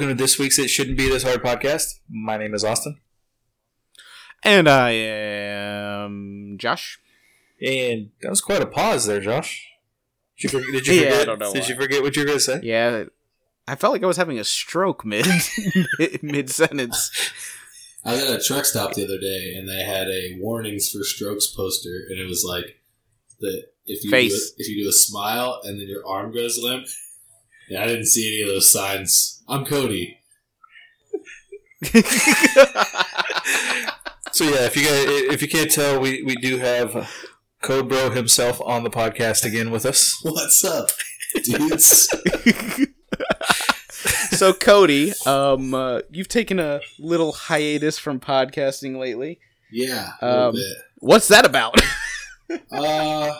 everybody. Welcome to this week's It Shouldn't Be This Hard podcast. My name is Austin. And I am Josh. And that was quite a pause there, Josh. Did you, forget, did you Yeah, forget? I don't know Did why. you forget what you were going to say? Yeah, I felt like I was having a stroke mid mid sentence. I was at a truck stop the other day, and they had a warnings for strokes poster, and it was like that if you Face. Do a, if you do a smile and then your arm goes limp. Yeah, I didn't see any of those signs. I'm Cody. So yeah, if you guys, if you can't tell, we, we do have Code Bro himself on the podcast again with us. What's up, dudes? so Cody, um, uh, you've taken a little hiatus from podcasting lately. yeah, a Um, bit. What's that about? Uh,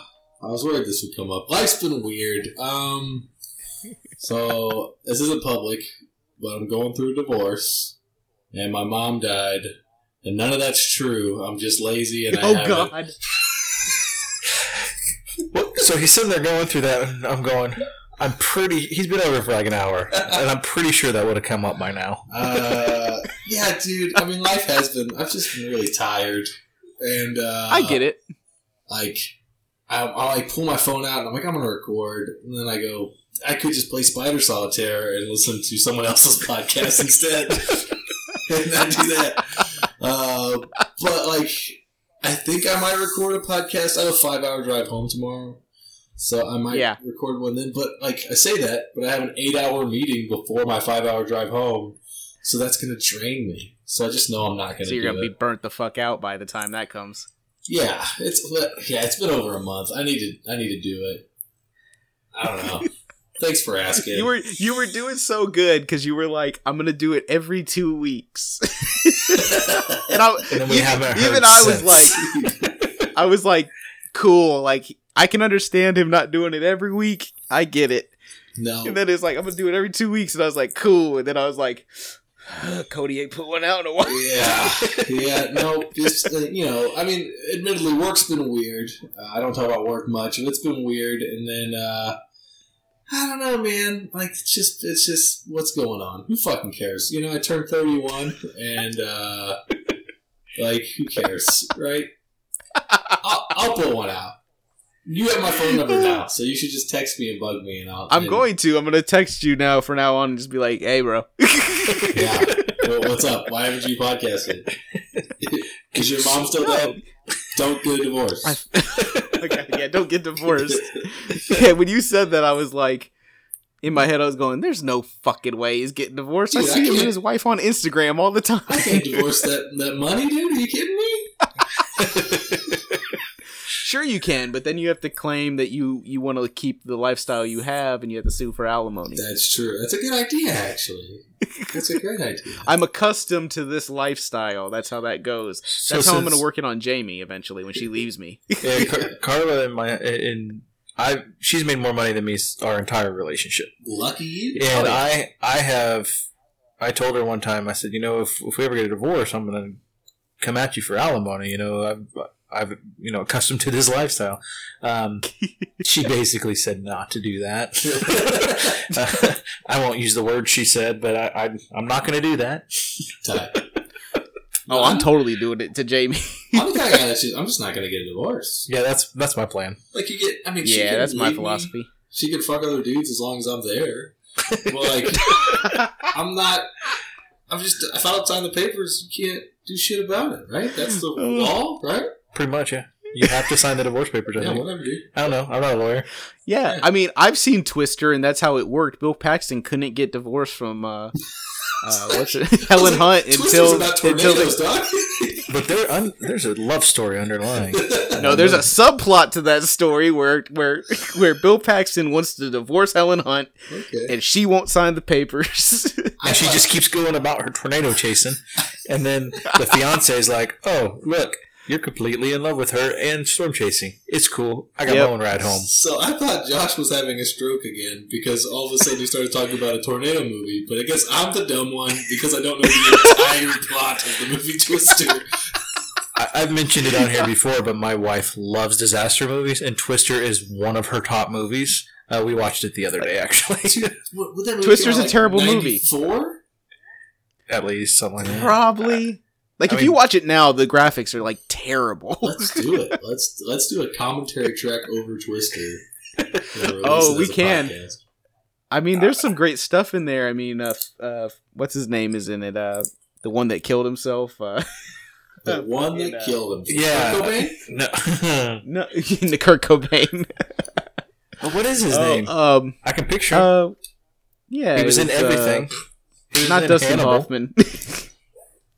I was worried this would come up. Life's been weird. Um, so this isn't public, but I'm going through a divorce, and my mom died, and none of that's true. I'm just lazy, and I oh haven't. God! Well, so he's sitting there going through that, and I'm going. I'm pretty. He's been over for like an hour, and I'm pretty sure that would have come up by now. Uh, yeah, dude. I mean, life has been. I've just been really tired, and uh, I get it. Like, I, I like pull my phone out, and I'm like, I'm gonna record, and then I go. I could just play Spider Solitaire and listen to someone else's podcast instead, and I do that. Uh, but like, I think I might record a podcast. I have a five hour drive home tomorrow. So I might Yeah. record one then. But like I say that, but I have an eight hour meeting before my five hour drive home. So that's gonna drain me. So I just know I'm not gonna So you're gonna it. be burnt the fuck out by the time that comes. Yeah, it's yeah, it's been over a month. I need to I need to do it. I don't know. Thanks for asking. You were you were doing so good because you were like, I'm gonna do it every two weeks, and I And then we even, haven't even I was like, I was like, cool, like I can understand him not doing it every week. I get it. no. And then it's like I'm gonna do it every two weeks, and I was like, cool. And then I was like, Cody ain't put one out in a while. yeah, yeah, no, just uh, you know, I mean, admittedly, work's been weird. Uh, I don't talk about work much, and it's been weird. And then uh I don't know, man. Like, it's just, it's just what's going on. Who fucking cares? You know, I turned thirty-one, and uh like, who cares, right? I'll, I'll put one out. You have my phone number now, so you should just text me and bug me, and I'll. I'm and- going to. I'm gonna text you now from now on and just be like, hey, bro. Yeah. Well, what's up? Why haven't you podcasted? Is your mom still dead? Don't get a divorce. I- okay, yeah, don't get divorced. yeah, when you said that, I was like, in my head, I was going, "There's no fucking way he's getting divorced." I Dude, I see him can't- and his wife on Instagram all the time. I can't divorce that that money, dude. Are you kidding me? sure, you can, but then you have to claim that you you want to keep the lifestyle you have, and you have to sue for alimony. That's true. That's a good idea, actually. That's a great idea. I'm accustomed to this lifestyle. That's how that goes. So That's how I'm going to work it on Jamie eventually when she leaves me. Yeah, uh, Car- Carla and my and I. She's made more money than me our entire relationship. Lucky you. And Oh, yeah. I, I have, I told her one time. I said, you know, if, if we ever get a divorce, I'm gonna come at you for alimony. You know, I've, I've, you know, accustomed to this lifestyle. Um, she basically said not to do that. Uh, I won't use the word she said, but I, I I'm not gonna do that. Oh, I'm totally doing it to Jamie. I'm the kind of guy that's just, I'm just not going to get a divorce. Yeah, that's that's my plan. Like you get, I mean, yeah, can that's my leave me. philosophy. She can fuck other dudes as long as I'm there. But like, I'm not. I'm just. If I don't sign the papers, you can't do shit about it, right? That's the law, right? Pretty much, yeah. You have to sign the divorce papers. I Yeah, think. whatever, dude. I don't know. I'm not a lawyer. Yeah, Yeah. I mean, I've seen Twister, and that's how it worked. Bill Paxton couldn't get divorced from uh, uh what's it, Helen Hunt Twister's until about until tornadoes, they. But there, un, there's a love story underlying. no, there's a subplot to that story where where where Bill Paxton wants to divorce Helen Hunt, okay. and she won't sign the papers. and she just keeps going about her tornado chasing. And then the fiance is like, "Oh, look, you're completely in love with her and storm chasing. It's cool. I got Yep. my own ride home." So I thought Josh was having a stroke again because all of a sudden he started talking about a tornado movie. But I guess I'm the dumb one because I don't know the entire plot of the movie Twister. I, I've mentioned it on here before, but my wife loves disaster movies, and Twister is one of her top movies. Uh, we watched it the other day, actually. What, what Twister's came out, a terrible movie. Four. At least something like that. Probably. Like I if mean- you watch it now, the graphics are like terrible. Let's do it. Let's let's do a commentary track over Twister. Oh, we can. podcast. I mean, there's some great stuff in there. I mean, uh, uh, what's his name is in it? Uh, the one that killed himself. Uh, The one that know. killed him. Yeah. Kurt Cobain? No. no, the Kurt Cobain. what is his Oh, name? Um, I can picture. him. uh, yeah, he was in uh, everything. He was not in Dustin Hannibal. Hoffman.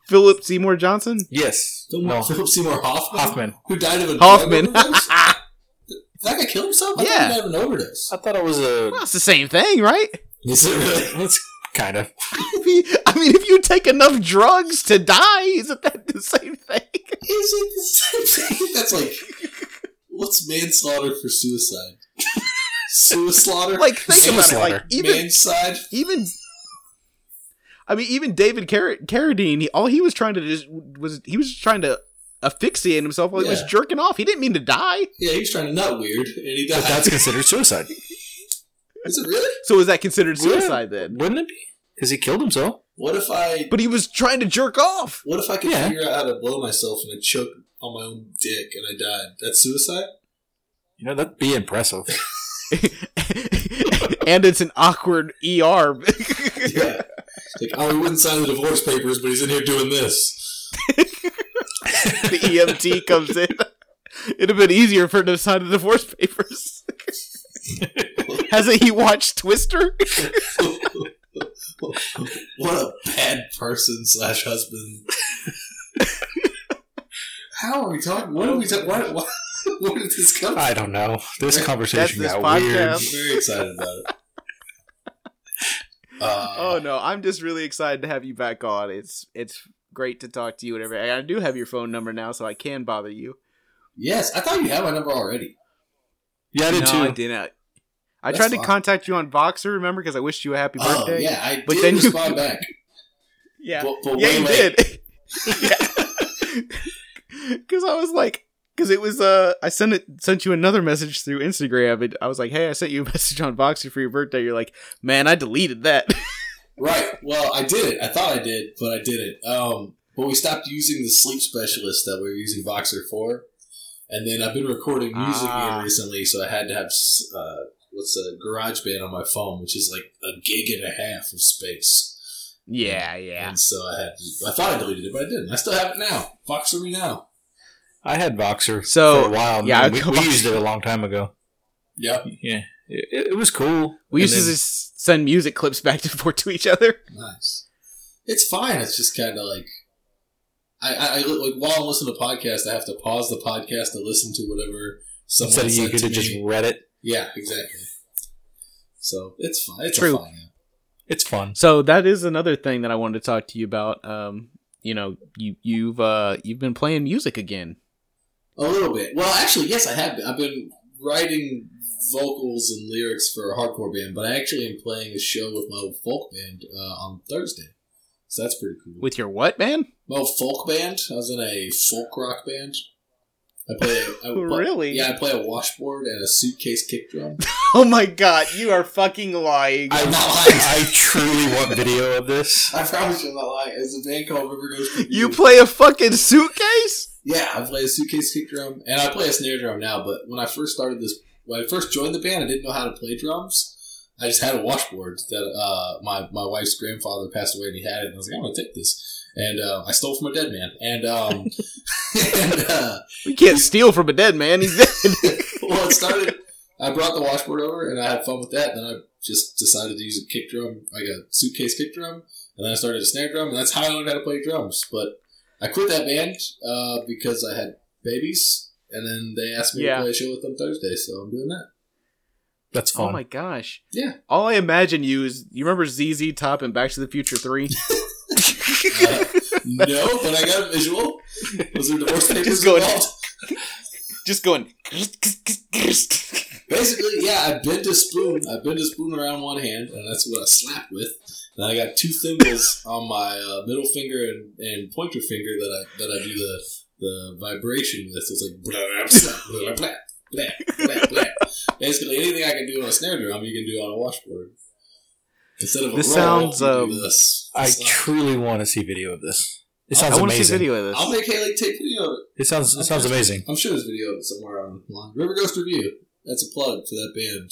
Philip Seymour Johnson. Yes. No. Philip Seymour Hoffman, Hoffman. who died of a Hoffman. overdose? Did that guy kill himself? I Yeah. thought he died of an overdose. I thought it was a. Well, it's the same thing, right? Is it really? It's kind of. I mean, I mean, if you take enough drugs to die, isn't that the same thing? Is it the same thing? That's like, what's manslaughter for suicide? Suicide? Like, think about it. Suicide. Like, even Manside? even I mean, even David Car- Carradine, he, all he was trying to just was he was trying to asphyxiate himself while he was jerking off. He didn't mean to die. Yeah, he was trying to nut weird, and he died. But that's considered suicide. Is it really? So is that considered Yeah. suicide then? Wouldn't it be? Because he killed himself. What if I? But he was trying to jerk off. What if I could Yeah. figure out how to blow myself and I choke on my own dick and I died? That's suicide. You know, that'd be impressive. and it's an awkward ER. Yeah. Like, oh, he wouldn't sign the divorce papers, but he's in here doing this. the EMT comes in. It'd have been easier for him to sign the divorce papers. Hasn't he watched Twister? what a bad person slash husband. How are we talking? What are we talking? What, what, where did this come from? I don't know. This That's conversation this got podcast. I'm very excited about it. Uh, Oh no, I'm just really excited to have you back on. It's it's great to talk to you Whatever. I do have your phone number now, so I can bother you. yes, I thought you had my number already. Yeah, I did no, too. I didn't. I That's tried to fine. contact you on Voxer, remember? Because I wished you a happy Oh birthday. yeah, I But did then you- respond back. yeah, But, but yeah, you late. did. Because I was like, because it was uh, I sent it sent you another message through Instagram. And I was like, hey, I sent you a message on Voxer for your birthday. You're like, man, I deleted that. Right. Well, I did it. I thought I did, but I didn't. Um, but we stopped using the sleep specialist that we were using Voxer for, and then I've been recording music Ah. recently, so I had to have uh, what's a GarageBand on my phone, which is like a gig and a half of space. yeah, yeah. And so I had. To, I thought I deleted it, but I didn't. I still have it now. Voxer me now. I had Voxer So, for a while. yeah, Yeah, I we, we used it a long time ago. Yep. Yeah, it, it was cool. We And used to just send music clips back and forth to each other. Nice. It's fine. It's just kind of like. I, I, I like while I'm listening to podcasts, I have to pause the podcast to listen to whatever someone instead of you could have just read it. Yeah, exactly. So it's fine. It's True. A fine app. It's fun. So that is another thing that I wanted to talk to you about. Um, you know, you you've uh you've been playing music again. A little bit. Well, actually, yes, I have. Been. I've been writing vocals and lyrics for a hardcore band, but I actually am playing a show with my old folk band uh, on Thursday. So that's pretty cool. With your what, man? my old folk band. I was in a folk rock band. I play. I play Really? Yeah, I play a washboard and a suitcase kick drum. Oh my god, you are fucking lying. I'm not lying. I truly want video of this. I promise you, I'm not lying. It's a band called River Goes. You play a fucking suitcase? Yeah, I play a suitcase kick drum, and I play a snare drum now. But when I first started this, when I first joined the band, I didn't know how to play drums. I just had a washboard that uh, my my wife's grandfather passed away, and he had it. And I was like, I'm gonna take this, and uh, I stole from a dead man. And um, and uh, You can't steal from a dead man. He's dead. well, it started. I brought the washboard over, and I had fun with that. And then I just decided to use a kick drum, like a suitcase kick drum, and then I started a snare drum, and that's how I learned how to play drums. But I quit that band uh, because I had babies, and then they asked me Yeah. to play a show with them Thursday, so I'm doing that. That's fun. oh my gosh. Yeah. All I imagine you is you remember ZZ Top and Back to the Future 3? Uh, no, but I got a visual. Was there divorce papers Just going- involved? Just going Basically, yeah, I've been to spoon. I've been to spoon around one hand, and that's what I slap with. And I got two thimbles on my uh, middle finger and, and pointer finger that I that I do the the vibration with. It's like blah, blah, blah, blah, blah, blah, blah, blah. Basically, anything I can do on a snare drum, you can do on a washboard. Instead of a This roll, sounds, you do um, this. I It's truly want to see video of this. It sounds I want to see amazing. video of this. I'll make Haley take video of it. It sounds it sounds amazing. I'm sure there's video of it somewhere online. River Ghost Review. That's a plug for that band.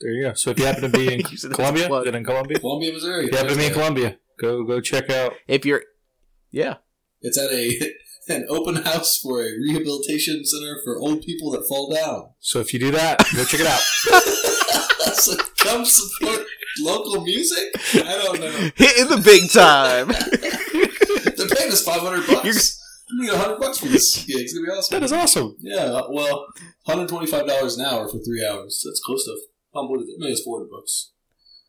There you go. So if you happen to be in Use it as a Columbia, plug. is it in Columbia? Columbia, Missouri. If you happen to be in Columbia, go go check out. If you're, yeah, It's at a an open house for a rehabilitation center for old people that fall down. So if you do that, go check it out. so come support local music. I don't know. hitting the big time. They're paying us five hundred bucks. I'm gonna get hundred bucks for this gig. It's gonna be awesome. That is awesome. Yeah, well, hundred twenty-five dollars an hour for three hours. That's close to. Um, what is it? Maybe it's four hundred bucks.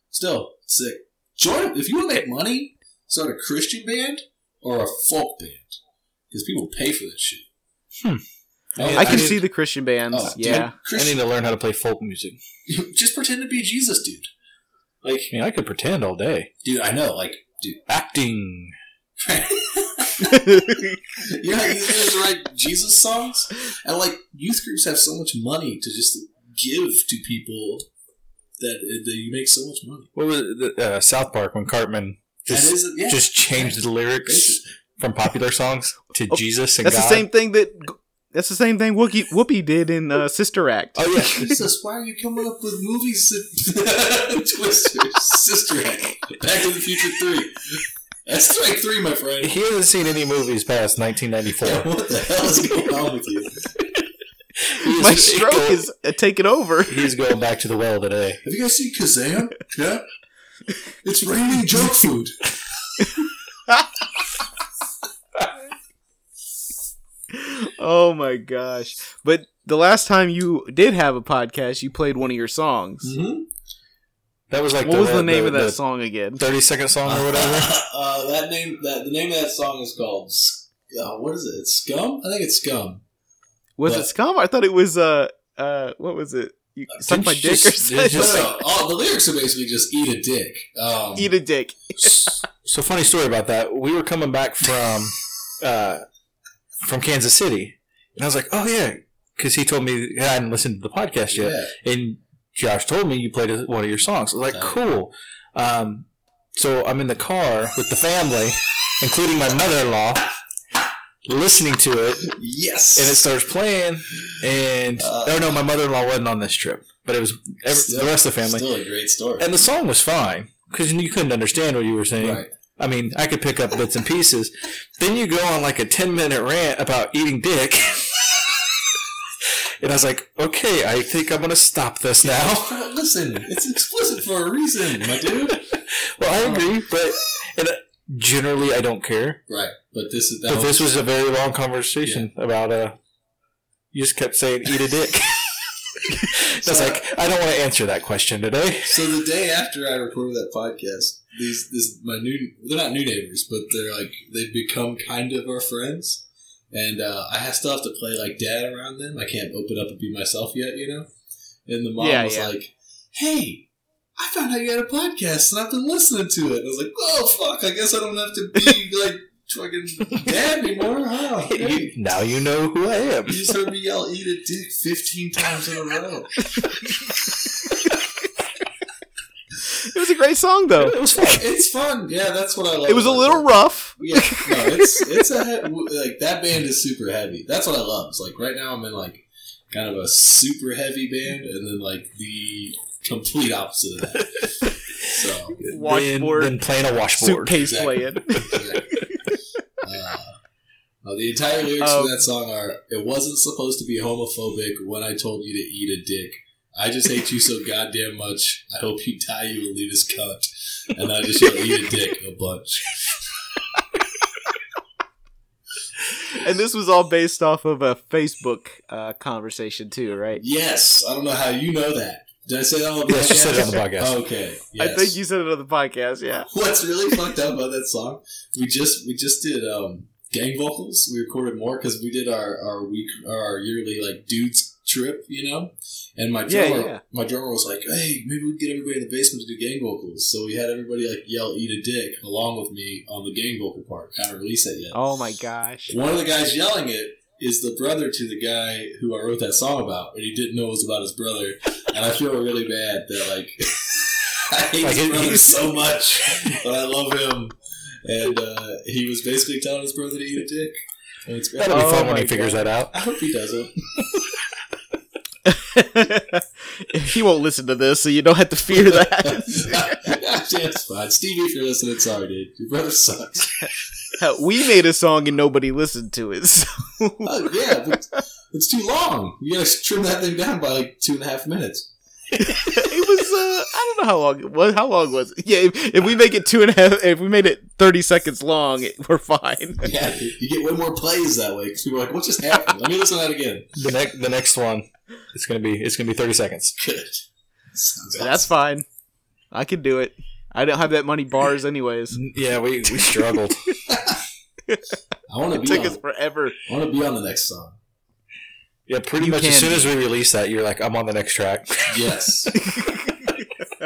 Still sick. Join if you want to make money. Start a Christian band or a folk band because people pay for that shit. Hmm. Oh, I can need- see the Christian bands. Oh, dude, yeah, I Christian, need to learn how to play folk music. just pretend to be Jesus, dude. Like, I mean, I could pretend all day. dude, I know. Like, dude, Acting. you know how easy to write Jesus songs, and like youth groups have so much money to just give to people that, that you make so much money. What was it? Uh, South Park when Cartman just is, yeah. just changed the lyrics from popular songs to Oh, Jesus and that's God. the same thing that. That's the same thing Wookie, Whoopi did in uh, Sister Act. Oh yeah. Jesus, why are you coming up with movies that Twister, Sister Act, Back to the Future 3? That's strike three, my friend. He hasn't seen any movies past 1994. What the hell is going on with you? He's- My stroke is uh, taking over. He's going back to the well today. Have you guys seen Kazam? Yeah? It's raining junk food. Oh my gosh! But the last time you did have a podcast, you played one of your songs. Mm-hmm. That was like What the, was the name of that the song again? 30 second song or whatever. uh, that name, that the name of that song is called. Uh, what is it? It's Scum. I think it's Scum. Was What? it Scum? I thought it was uh uh what was it? You suck my you dick or just- something. Just no, no. Oh, the lyrics are basically just eat a dick. Um, Eat a dick. so funny story about that. We were coming back from uh, from Kansas City, and I was like, "Oh yeah," because he told me I hadn't listened to the podcast yet, yeah. and Josh told me you played one of your songs. I was like, Oh. "Cool." Um, so I'm in the car with the family, including my mother-in-law, listening to it, Yes. and it starts playing. And Uh, oh no, my mother-in-law wasn't on this trip, but it was every, Still- the rest of the family. Still a great story. And the song was fine because you couldn't understand what you were saying. right. I mean, I could pick up bits and pieces. Then you go on like a 10 minute rant about eating dick. and I was like, okay, I think I'm going to stop this now. Listen, it's explicit for a reason, my dude. well, I agree, but and uh, generally I don't care. Right, but this is that But this was a very long conversation about, uh, you just kept saying eat a dick. I was like, I don't want to answer that question today. So the day after I recorded that podcast, these this my new they're not new neighbors, but they're like they've become kind of our friends. And uh, I have still have to play like dad around them. I can't open up and be myself yet, you know. And the mom Yeah, was yeah. like, "Hey, I found out you had a podcast, and I've been listening to it." And I was like, "Oh fuck! I guess I don't have to be like fucking dad anymore, huh?" Now you know who I am. you just heard me yell "eat a dick" fifteen times in a row. It was a great song though. It was fun. It's fun. Yeah, that's what I love. It was a little that. rough. Yeah, no, it's it's a he- like that band is super heavy. That's what I love. It's like right now I'm in like kind of a super heavy band, and then like the complete opposite of that. So Then, Washboard, then playing a washboard. suitcase Exactly. playing. uh, uh, the entire lyrics Um, for that song are: "It wasn't supposed to be homophobic when I told you to eat a dick. I just hate you so goddamn much. I hope you die, you elitist cunt." And I just yell "eat a dick" a bunch. and this was all based off of a Facebook uh, conversation too, right? Yes, I don't know how you know that. Did I say that on the Yes, you said it on the podcast? podcast. Okay. I think you said it on the podcast. Yeah. What's really fucked up about that song? We just we just did um, gang vocals. We recorded more because we did our our week our yearly like dudes trip, you know. And my drummer, yeah. my drummer was like, "Hey, maybe we get everybody in the basement to do gang vocals." So we had everybody like yell "eat a dick" along with me on the gang vocal part. I Haven't released that yet. Oh my gosh. One of the guys yelling it is the brother to the guy who I wrote that song about, and he didn't know it was about his brother. And I feel really bad that like I hate Like, his brother so much, but I love him. And uh, he was basically telling his brother to eat a dick. And it's great. That'll be Oh fun when my he figures God. that out. I hope he doesn't. he won't listen to this, so you don't have to fear that. yeah, it's fine. Stevie, if you're listening, sorry, dude. Your brother sucks. We made a song and nobody listened to it. So. Oh, yeah, but it's too long. You gotta trim that thing down by like two and a half minutes. it was uh, I don't know how long it was. How long was it? Yeah, if, if we make it two and a half, if we made it thirty seconds long, it, we're fine. Yeah, you get way more plays that way because people are like, "What just happened?" Let me listen to that again. The next the next one, it's gonna be it's gonna be thirty seconds. Good. Sounds That's fine. I can do it. I don't have that many bars, anyways. Yeah, we, we struggled. I want to It be. took On, us forever. I want to be on the next song. Yeah, pretty You much as soon be. as we release that, you're like, I'm on the next track. Yes,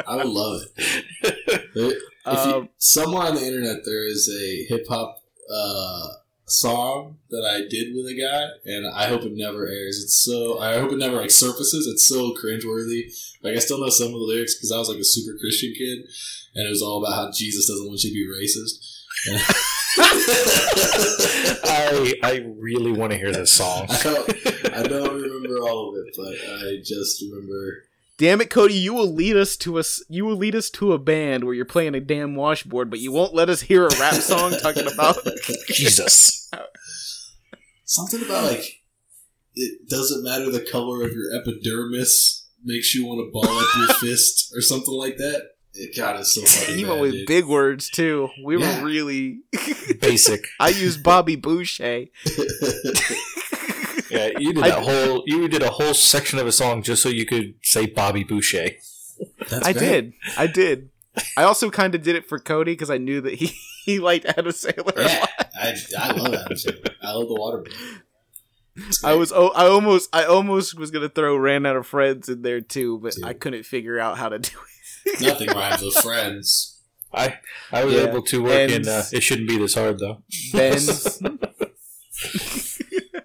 I would love it. If you, Um, somewhere on the internet there is a hip hop uh, song that I did with a guy, and I hope it never airs. It's so I hope it never like surfaces. It's so cringeworthy. Like I still know some of the lyrics because I was like a super Christian kid, and it was all about how Jesus doesn't want you to be racist. I I really want to hear this song. I don't, I don't remember all of it, but I just remember. Damn it, Cody! You will lead us to us. You will lead us to a band where you're playing a damn washboard, but you won't let us hear a rap song talking about. Jesus. something about like it doesn't matter the color of your epidermis makes you want to ball up your fist or something like that. It God is so fucking He went bad, with dude. big words too. We Yeah. were really. Basic. I used Bobby Boucher. Yeah, you did I- that whole you did a whole section of a song just so you could say Bobby Boucher. That's I great. did. I did. I also kind of did it for Cody because I knew that he he liked Adam Sandler. a Yeah, lot. I, I love Adam Sandler. I love the water. I was oh I almost I almost was gonna throw ran out of friends in there too, but Dude. I couldn't figure out how to do it. nothing rhymes with friends. I I was Yeah, able to work and- in. Uh, it shouldn't be this hard though. Ben's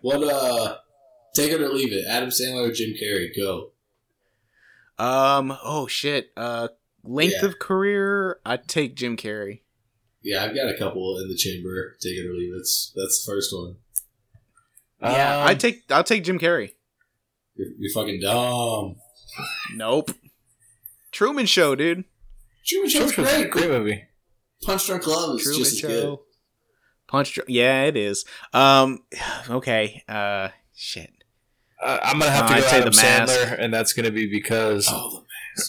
What uh, take it or leave it. Adam Sandler or Jim Carrey? Go. um oh shit uh length Yeah. of career I take Jim Carrey. Yeah, I've got a couple in the chamber. Take it or leave it. That's that's the first one. Yeah, Um, I take I'll take Jim Carrey. You're, you're fucking dumb. Nope. Truman Show, dude. Truman Show's Truman Show's a great. great movie. Punch Drunk Love is Truman just as good. Show. Punch. Dr- Yeah, it is. Um. Okay. Uh. Shit. Uh, I'm gonna have to I'd go say Adam. Sandler, and that's gonna be because Oh,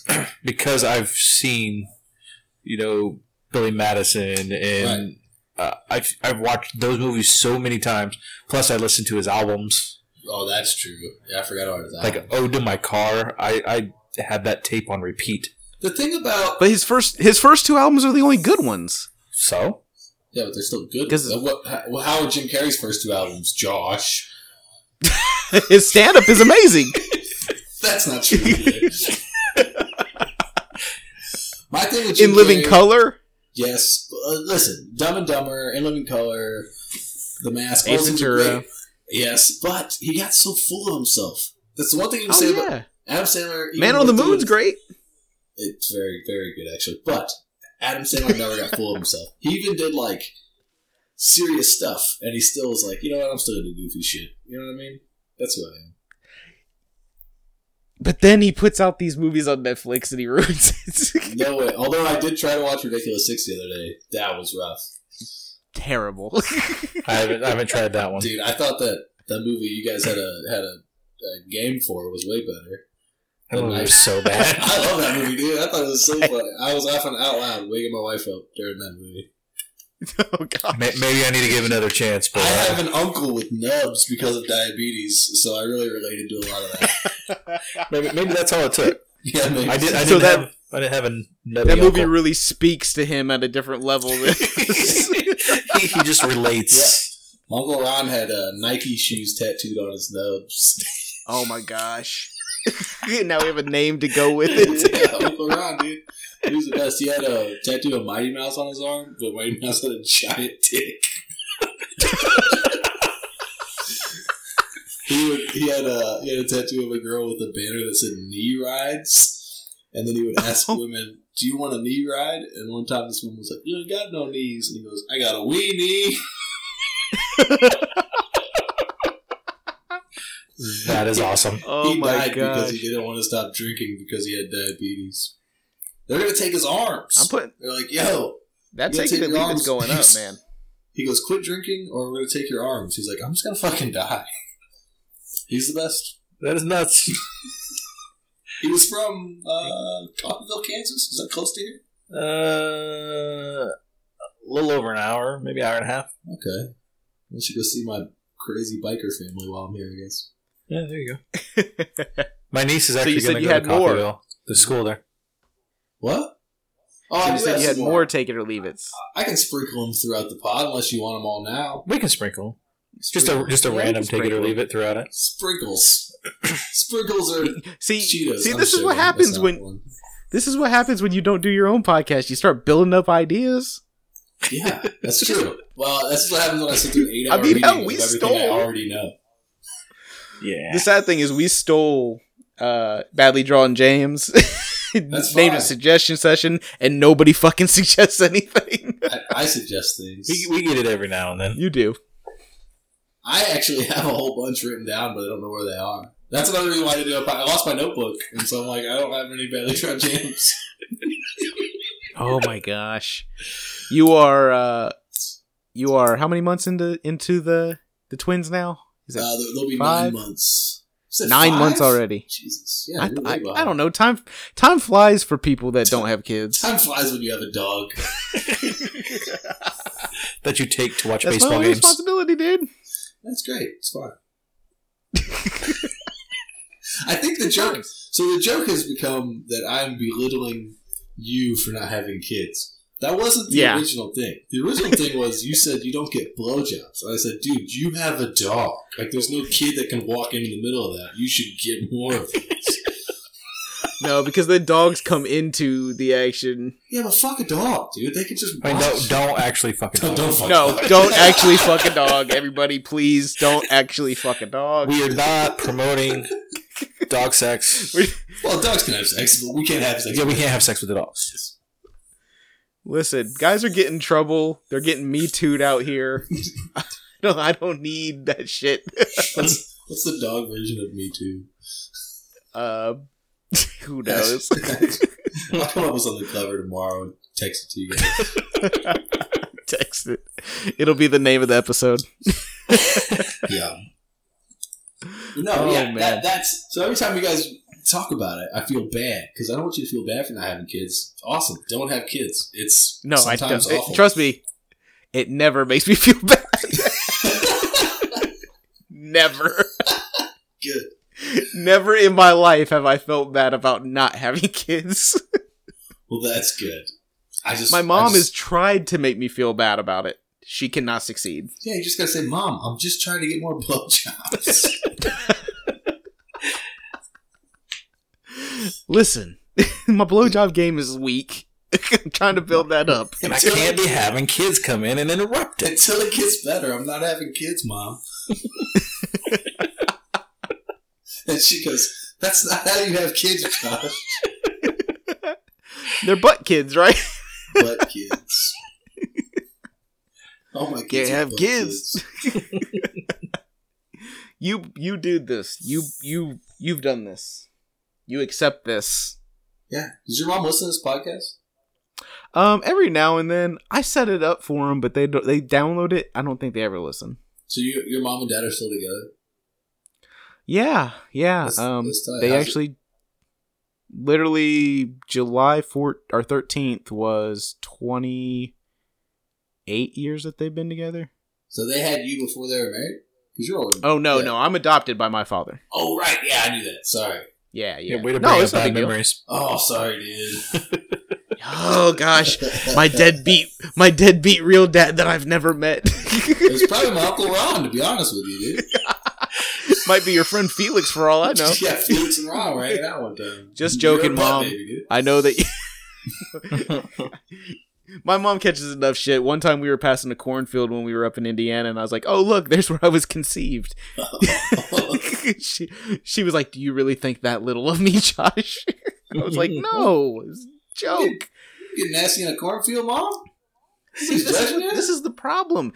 because I've seen, you know, Billy Madison, and uh, I've I've watched those movies so many times. Plus, I listened to his albums, oh, that's true. Yeah, I forgot about that. like "Ode to My Car." I I had that tape on repeat. the thing about But his first his first two albums are the only good ones. So yeah, but they're still good. 'Cause- what, how, how are Jim Carrey's first two albums? Josh, his stand up is amazing. that's not true. My thing with Jim In Living Carrey- Color, Yes, uh, listen, Dumb and Dumber, In Living Color, The Mask, all Ace those things are Ventura. Yes, but he got so full of himself. That's the one thing you can Oh say about Adam Sandler. Man on the Moon's great. It's very, very good actually. But Adam Sandler never got full of himself. He even did like serious stuff, and he still was like, you know what, I'm still gonna do goofy shit. You know what I mean? That's who I am. But then he puts out these movies on Netflix and he ruins it. No way. Although I did try to watch Ridiculous Six the other day, that was rough, Terrible. I haven't I haven't tried that one. dude. I thought that that movie you guys had a had a, a game for was way better. That movie was so bad. I love that movie, dude. I thought it was so funny. I was laughing out loud, waking my wife up during that movie. oh god. Maybe I need to give another chance, but I uh, have an uncle with nubs because of diabetes, so I really related to a lot of that. maybe, maybe that's all it took. Yeah, maybe. I did. I So didn't that- have. I didn't have a nutty That movie uncle. really speaks to him at a different level. Than he, he just relates. Uncle Ron had uh, Nike shoes tattooed on his nubs. oh my gosh. now we have a name to go with it. yeah, Uncle Ron, dude. He was the best. He had a tattoo of Mighty Mouse on his arm, but Mighty Mouse had a giant dick. he would he had a he had a tattoo of a girl with a banner that said knee rides, and then he would ask oh. women, "Do you want a knee ride?" And one time this woman was like, "You ain't got no knees," and he goes, "I got a weenie." That is awesome. Oh he my died because he didn't want to stop drinking because he had diabetes. They're gonna take his arms. I'm putting They're like, "Yo." that You taking take the your arms- going up, man. He goes, "Quit drinking, or we're gonna take your arms." He's like, "I'm just gonna fucking die." He's the best. That is nuts. He was from uh, Coffeyville, Kansas. Is that close to here? Uh, a little over an hour, maybe an hour and a half. Okay. I should go see my crazy biker family while I'm here. I guess. Yeah, there you go. My niece is actually you said going to go had to more. Coffeyville, the school there. What? Oh, So you oh, said you had some more take it or leave it. I can sprinkle them throughout the pod unless you want them all now. We can sprinkle. Just a just a Yeah, random take it or leave it throughout it. Sprinkles. Sprinkles are See, Cheetos. see, I'm this is what happens when one. this is what happens when you don't do your own podcast. You start building up ideas. Yeah, that's true. Well, that's what happens when I sit through an eight I hour mean, meeting hell, of we everything I already know. Yeah. The sad thing is, we stole uh, badly drawn James. That's named fine. a suggestion session, and nobody fucking suggests anything. I, I suggest things. we, we get it every now and then. you do. I actually have a whole bunch written down, but I don't know where they are. That's another reason why I do it. I lost my notebook, and so I'm like, I don't have any badly drawn James. Oh my gosh, you are uh, you are how many months into into the the twins now? Is Uh, that there- there'll be Five? nine months. Nine five? months already? Jesus, yeah. I, you're I. I don't know. Time time flies for people that don't have kids. Time flies when you have a dog. That you take to watch That's baseball only games. responsibility, dude. That's great. It's fine. I think the joke. So the joke has become that I'm belittling you for not having kids. That wasn't the Yeah. original thing. The original thing was you said you don't get blowjobs. And I said, dude, you have a dog. Like, there's no kid that can walk into the middle of that. You should get more of these. No, because the dogs come into the action. yeah, but fuck a dog, dude. They can just. I mean, don't, don't actually fucking. Don't- don't fuck No, a dog. don't actually fuck a dog. Everybody, please don't actually fuck a dog. We are not promoting dog sex. Well, dogs can have sex, but we can't have sex. Yeah, we can't have sex with the dogs. Listen, guys are getting trouble. They're getting me tooed out here. no, I don't need that shit. What's, what's the dog version of Me Too? uh, who knows? I'll come up with something clever tomorrow and text it to you guys. Text it. It'll be the name of the episode. Yeah. No, Oh, yeah, man. that, that's so. Every time you guys talk about it, I feel bad because I don't want you to feel bad for not having kids. Awesome. Don't have kids. It's No, I don't. it- trust me, it never makes me feel bad. never. Good. Never in my life have I felt bad about not having kids. Well, that's good. I just my mom just- has tried to make me feel bad about it. She cannot succeed. Yeah, you just gotta say, "Mom, I'm just trying to get more blowjobs." Listen, my blowjob game is weak. I'm trying to build that up. And I can't be having kids come in and interrupt it. Until it gets better, I'm not having kids, Mom. and she goes, "That's not how you have kids, Josh." They're butt kids, right? butt kids. Oh my kids! Can't have butt kids. You you did this. You you you've done this. You accept this. Yeah. Does your mom listen to this podcast? Um, every now and then I set it up for them, but they don't, they download it. I don't think they ever listen. So you, your mom and dad are still together? Yeah, yeah. That's- um, that's they How's it- actually, literally July fourth or thirteenth was twenty eight years that they've been together. So they had you before they were married? Because you're older. Oh no, Yeah. no, I'm adopted by my father. Oh right, yeah, I knew that. Sorry. Yeah, yeah. Yeah, way to no, bring it's up no bad big deal. memories. Oh, sorry, dude. Oh gosh, my deadbeat, my deadbeat real dad that I've never met. It was probably my uncle Ron, to be honest with you, dude. Might be your friend Felix for all I know. Yeah, Felix and Ron were hanging out one time. Just You're joking, Mom. baby. I know that. My mom catches enough shit. One time we were passing a cornfield when we were up in Indiana, and I was like, "Oh look, there's where I was conceived." she she was like, "Do you really think that little of me, Josh?" I was like, "No, it's a joke." You get nasty in a cornfield, mom. See, this, is, this is the problem.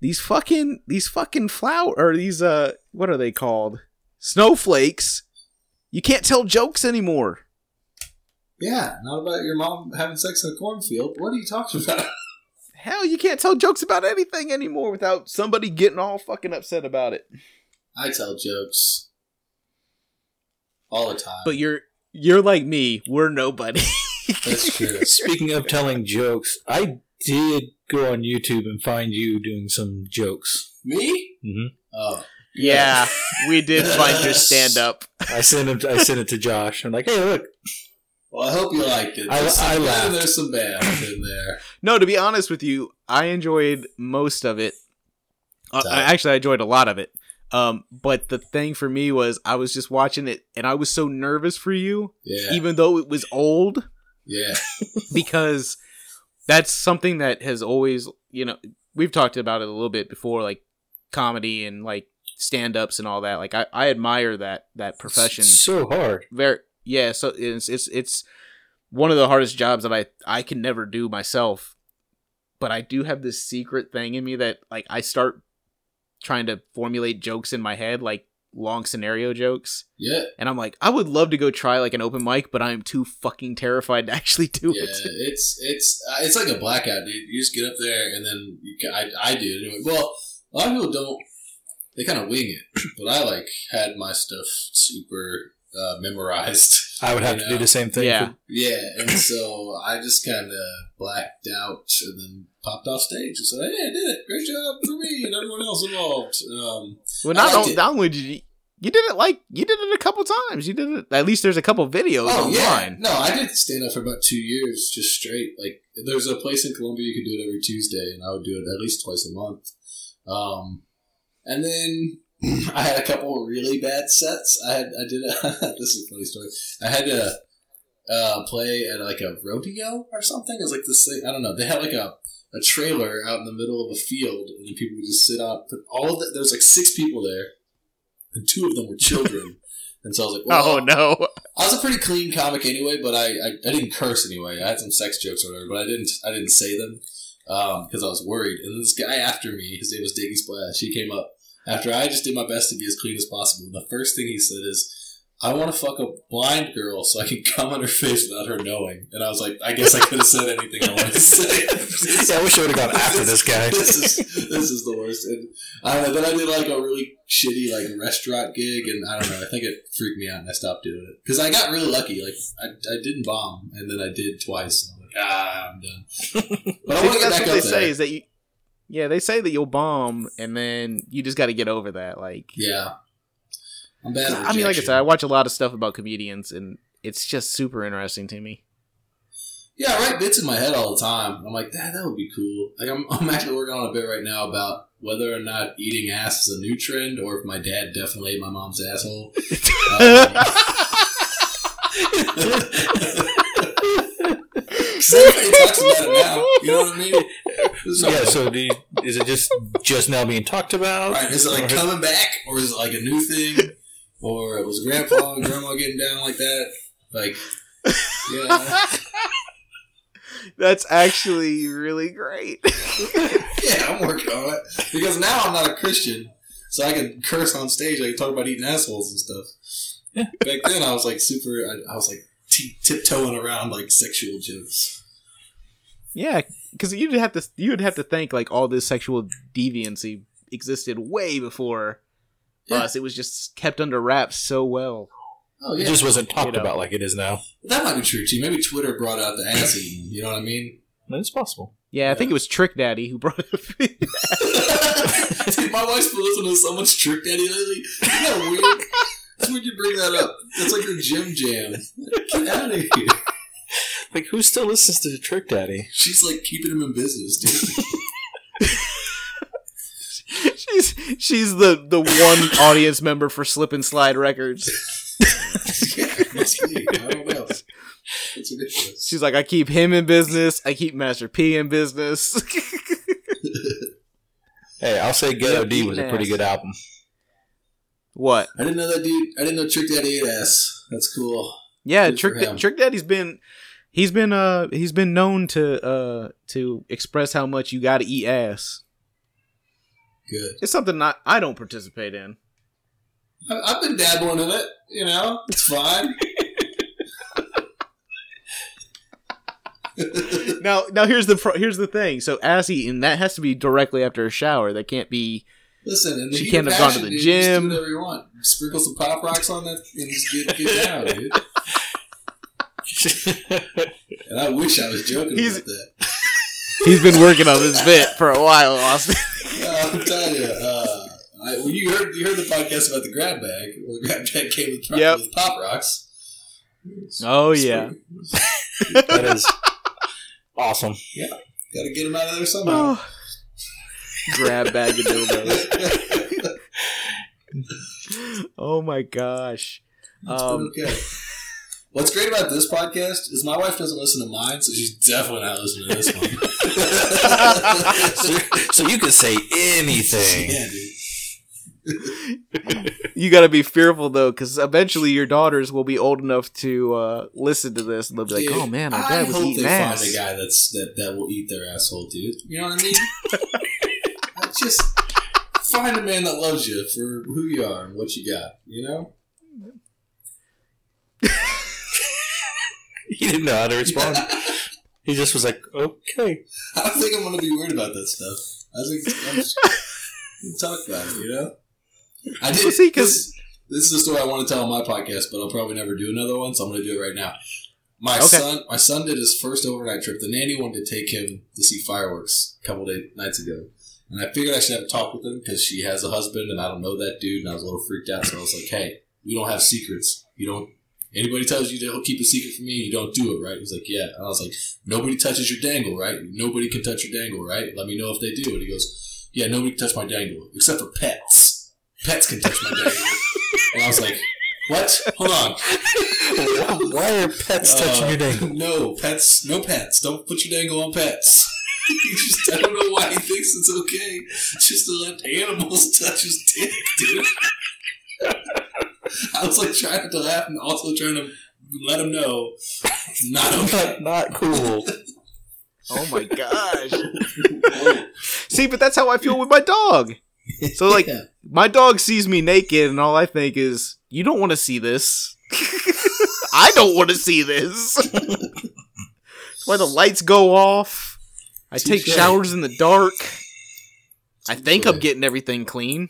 These fucking these fucking flower or these uh what are they called? Snowflakes. You can't tell jokes anymore. Yeah, not about your mom having sex in a cornfield. What are you talking about? Hell, you can't tell jokes about anything anymore without somebody getting all fucking upset about it. I tell jokes all the time. But you're you're like me. We're nobody. That's true. Speaking of telling jokes, I did go on YouTube and find you doing some jokes. Me? Mm-hmm. Oh, yeah, we did find your stand up. I sent it. I sent it to Josh. I'm like, hey, look. Well, I hope you liked it. I- There's some I good laughed. There's some bad in there. No, to be honest with you, I enjoyed most of it. Uh, I, actually, I enjoyed a lot of it. Um, but the thing for me was I was just watching it and I was so nervous for you, Yeah, even though it was old, yeah, because that's something that has always, you know, we've talked about it a little bit before, like comedy and like stand ups and all that. Like I, I admire that that profession It's so hard. very yeah so it's it's it's one of the hardest jobs that i i can never do myself but i do have this secret thing in me that like i start trying to formulate jokes in my head like long scenario jokes yeah, and i'm like i would love to go try like an open mic but i'm too fucking terrified to actually do yeah. it It's it's uh, it's like a blackout, dude. You just get up there and then you I I do it anyway. Well, a lot of people don't. They kind of wing it, but I like had my stuff super uh, memorized. I would have you to know? do the same thing. Yeah. for- Yeah, and so I just kind of blacked out and then popped off stage and said, "Hey, I did it! Great job for me and everyone else involved." Um, well I not, liked on- it. not only did you you did it like you did it a couple times you did it at least there's a couple videos oh online yeah, no, I did stand up for about two years just straight. Like, there's a place in Columbia you could do it every Tuesday, and I would do it at least twice a month. Um, and then I had a couple of really bad sets. I had I did a this is a funny story. I had to uh, play at like a rodeo or something. It was like this thing. I don't know. They had like a a trailer out in the middle of a field, and people would just sit out. But all of the, there was like six people there, and two of them were children. and so I was like, well, oh no I was a pretty clean comic anyway, but I, I, I didn't curse anyway. I had some sex jokes or whatever, but I didn't I didn't say them because I was worried. And this guy after me, his name was Diggy Splash. He came up after I just did my best to be as clean as possible. The first thing he said is, "I want to fuck a blind girl so I can come on her face without her knowing." And I was like, I guess I could have said anything I wanted to say. Yeah, I wish I would have gone after this guy. this is this is the worst. And I don't know. Then I did like a really shitty like restaurant gig, and I don't know. I think it freaked me out, and I stopped doing it because I got really lucky. Like I, I didn't bomb, and then I did twice. And I'm like, ah, I'm done. But I See, want to get that's back what up they there. say is that you yeah they say that you'll bomb and then you just got to get over that like yeah, I'm bad. At I mean, like I said, I watch a lot of stuff about comedians, and it's just super interesting to me. Yeah, I write bits in my head all the time. I'm like, that that would be cool. Like I'm, I'm actually working on a bit right now about whether or not eating ass is a new trend, or if my dad definitely ate my mom's asshole. Because um, everybody talks about it now. You know what I mean? So, yeah. So, do you, is it just just now being talked about? right, is it like coming back, or is it like a new thing, or it was grandpa and grandma getting down like that? Like, yeah, That's actually really great. yeah, I'm working on it because now I'm not a Christian, so I can curse on stage. I can talk about eating assholes and stuff. Yeah. Back then, I was like super. I, I was like t- tiptoeing around like sexual jokes. yeah, because you'd have to you'd have to think like all this sexual deviancy existed way before Yeah. us. It was just kept under wraps so well. Oh yeah. It just wasn't talked You know. about like it is now. that might be true too. Maybe Twitter brought out the ass eating. You know what I mean? It's possible. Yeah, I think it was Trick Daddy who brought it. up. Dude, my wife's been listening to so much Trick Daddy lately. Isn't that weird? It's weird you bring that up. That's like her gym jam. Get out of here. Like, who still listens to Trick Daddy? She's like keeping him in business, dude. she's she's the the one audience member for Slip and Slide Records. yeah, must be. I don't know. It's ridiculous. She's like, I keep him in business. I keep Master P in business. Hey, I'll say Ghetto D was a pretty good album. What? I didn't know that dude. I didn't know Trick Daddy ate ass. That's cool. Yeah, Good Trick da- Trick Daddy's been he's been uh he's been known to uh to express how much you got to eat ass. Good. It's something not I don't participate in. I, I've been dabbling in it. You know, it's fine. Now now here's the pro- here's the thing. So ass eating that has to be directly after a shower. That can't be Listen, and She can't have gone to the gym. Do whatever you want. Sprinkle some pop rocks on that and just get, get down, dude. And I wish I was joking He's- about that. He's been working on this bit for a while, Austin. Uh, I'm telling you, uh, I, when you heard you heard the podcast about the grab bag, well, the grab bag came with, Yep. with pop rocks. Oh yeah. that is awesome. Yeah, Got to get him out of there somehow. Oh. Grab bag of dildos. Oh my gosh. Um, okay. What's great about this podcast is my wife doesn't listen to mine, so she's definitely not listening to this one. so, so you can say anything. yeah, dude. you got to be fearful though, because eventually your daughters will be old enough to uh, listen to this, and they'll be like, Dude, "Oh man, our I dad was hope eating they ass." find a guy that's that, that will eat their asshole, dude. You know what I mean? Just find a man that loves you for who you are and what you got. You know? He didn't know how to respond. He just was like, okay. I don't think I'm going to be worried about that stuff. I think I'm just gonna talk about it. You know? I did. see because this, is a story I want to tell on my podcast, but I'll probably never do another one, so I'm going to do it right now. My Okay. son, my son did his first overnight trip. The nanny wanted to take him to see fireworks a couple days nights ago, and I figured I should have a talk with him because she has a husband, and I don't know that dude, and I was a little freaked out. So I was like, "Hey, we don't have secrets. You don't. Anybody tells you to keep a secret from me, you don't do it, right?" He's like, "Yeah," and I was like, "Nobody touches your dangle, right? Nobody can touch your dangle, right? Let me know if they do." And he goes, "Yeah, nobody can touch my dangle except for pets. Pets can touch my dangle." and I was like, "What? Hold on." Why are pets touching Uh, your dangle? No, pets. No pets. Don't put your dangle on pets. He just, I don't know why he thinks it's okay just to let animals touch his dick, dude. I was like trying to laugh and also trying to let him know it's not okay. Not, not cool. Oh my gosh. See, but that's how I feel with my dog. So like, Yeah. my dog sees me naked, and all I think is, "You don't want to see this." I don't want to see this. That's why the lights go off. I take Touche. showers in the dark. I think I'm getting everything clean.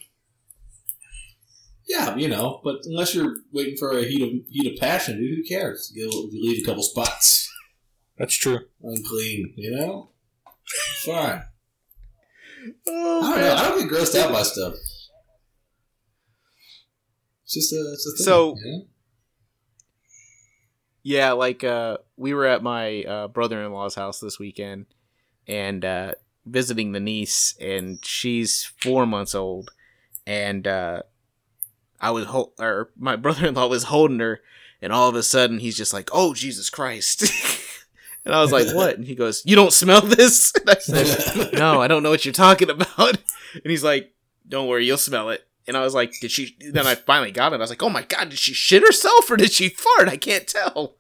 Yeah, you know, but unless you're waiting for a heat of heat of passion, dude, who cares? You, you leave a couple spots That's true. unclean, you know. Fine. Oh, I don't know. I don't get grossed out by stuff. It's just a, it's a thing. So- you know? Yeah, like uh we were at my uh brother-in-law's house this weekend and uh visiting the niece and she's 4 months old and uh I was hol- or my brother-in-law was holding her and all of a sudden he's just like, "Oh, Jesus Christ." and I was like, "What?" And he goes, "You don't smell this?" And I said, "No, I don't know what you're talking about." And he's like, "Don't worry, you'll smell it." And I was like, "Did she?" Then I finally got it. I was like, "Oh my god, did she shit herself or did she fart? I can't tell."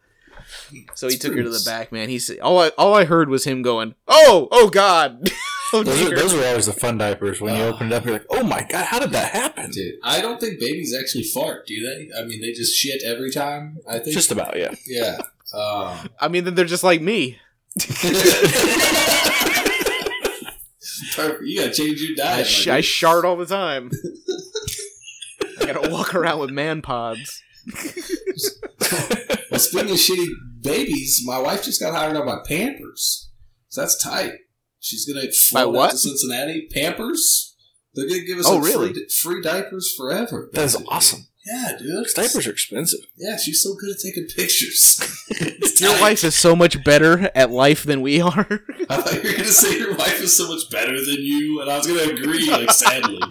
So he It's took her to the back, man. He's all I all I heard was him going, "Oh, oh god." oh Those are, those are always the fun diapers. When you Ah. open it up, you're like, oh my god, how did that happen? Dude, I don't think babies actually fart, do they? I mean, they just shit every time. I think. Just about, yeah. yeah. Um, I mean, then they're just like me. You gotta change your diet. I, sh- I shart all the time. I gotta walk around with man pods. well, speaking of shitty babies, my wife just got hired on by Pampers. So that's tight. She's gonna fly out what? to Cincinnati. Pampers. They're gonna give us Oh, like, really? free, free diapers forever. That is awesome. Yeah, dude. diapers are expensive. Yeah, she's so good at taking pictures. Your wife is so much better at life than we are. I thought you were gonna say your wife is so much better than you, and I was gonna agree, like sadly.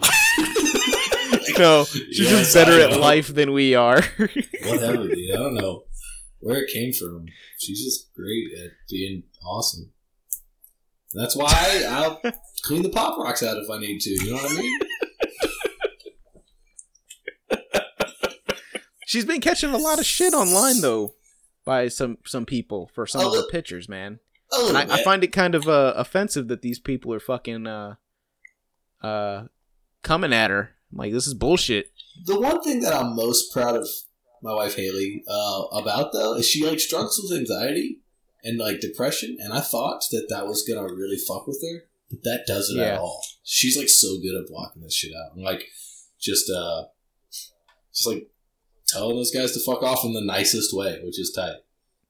no, she's Yes, just better at life than we are. Whatever, dude. I don't know where it came from. She's just great at being awesome. That's why I'll clean the pop rocks out if I need to. You know what I mean? She's been catching a lot of shit online though by some some people for some A of her pictures, man. And I, I find it kind of uh, offensive that these people are fucking uh uh coming at her. I'm like this is bullshit. the one thing that I'm most proud of my wife Haley uh, about though is she like struggles with anxiety and like depression, and I thought that that was gonna really fuck with her, but that doesn't Yeah. at all. She's like so good at blocking this shit out, and like just uh, just like telling those guys to fuck off in the nicest way, which is tight.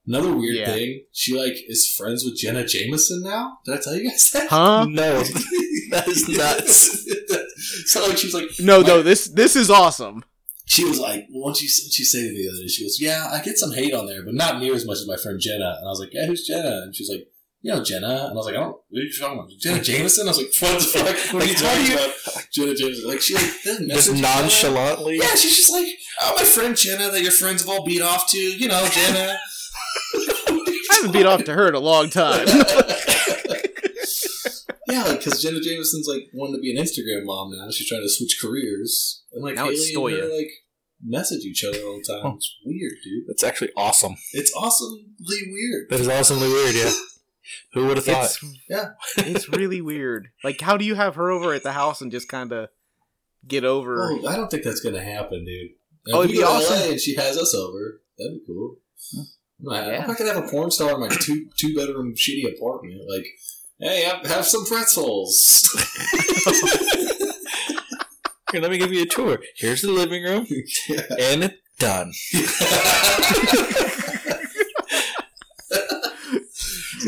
Another weird Yeah. thing, she like is friends with Jenna Jameson now. Did I tell you guys that? Huh? No, that is nuts. so like she's like No, no, this this is awesome. She was like, "What she what she say to me the other day?" She goes, "Yeah, I get some hate on there, but not near as much as my friend Jenna." And I was like, "Yeah, who's Jenna?" And she's like, "You know Jenna." And I was like, "I don't. What are you talking about? Jenna Jameson?" I was like, "What the fuck? What are you Like, how do talking you- about?" Jenna Jameson. Like she like doesn't just message Jenna. nonchalantly. Yeah, she's just like, "Oh, my friend Jenna that your friends have all beat off to. You know, Jenna." I haven't beat off to her in a long time. yeah, like because Jenna Jameson's like wanting to be an Instagram mom now. She's trying to switch careers, and like Now it's Haley and her, like message each other all the time. Huh. It's weird, dude. That's actually awesome. It's awesomely weird. That is awesomely weird. Yeah. Who would have thought? it's Yeah. it's really weird. Like, how do you have her over at the house and just kind of get over? Oh, I don't think that's gonna happen, dude. If Oh, we it'd be go awesome. LA and she has us over. That'd be cool. I'm not, Yeah. I'm not gonna have a porn star in my two two bedroom shitty apartment. Like, hey, have, have some pretzels. Here, let me give you a tour. Here's the living room, Yeah. and it's done.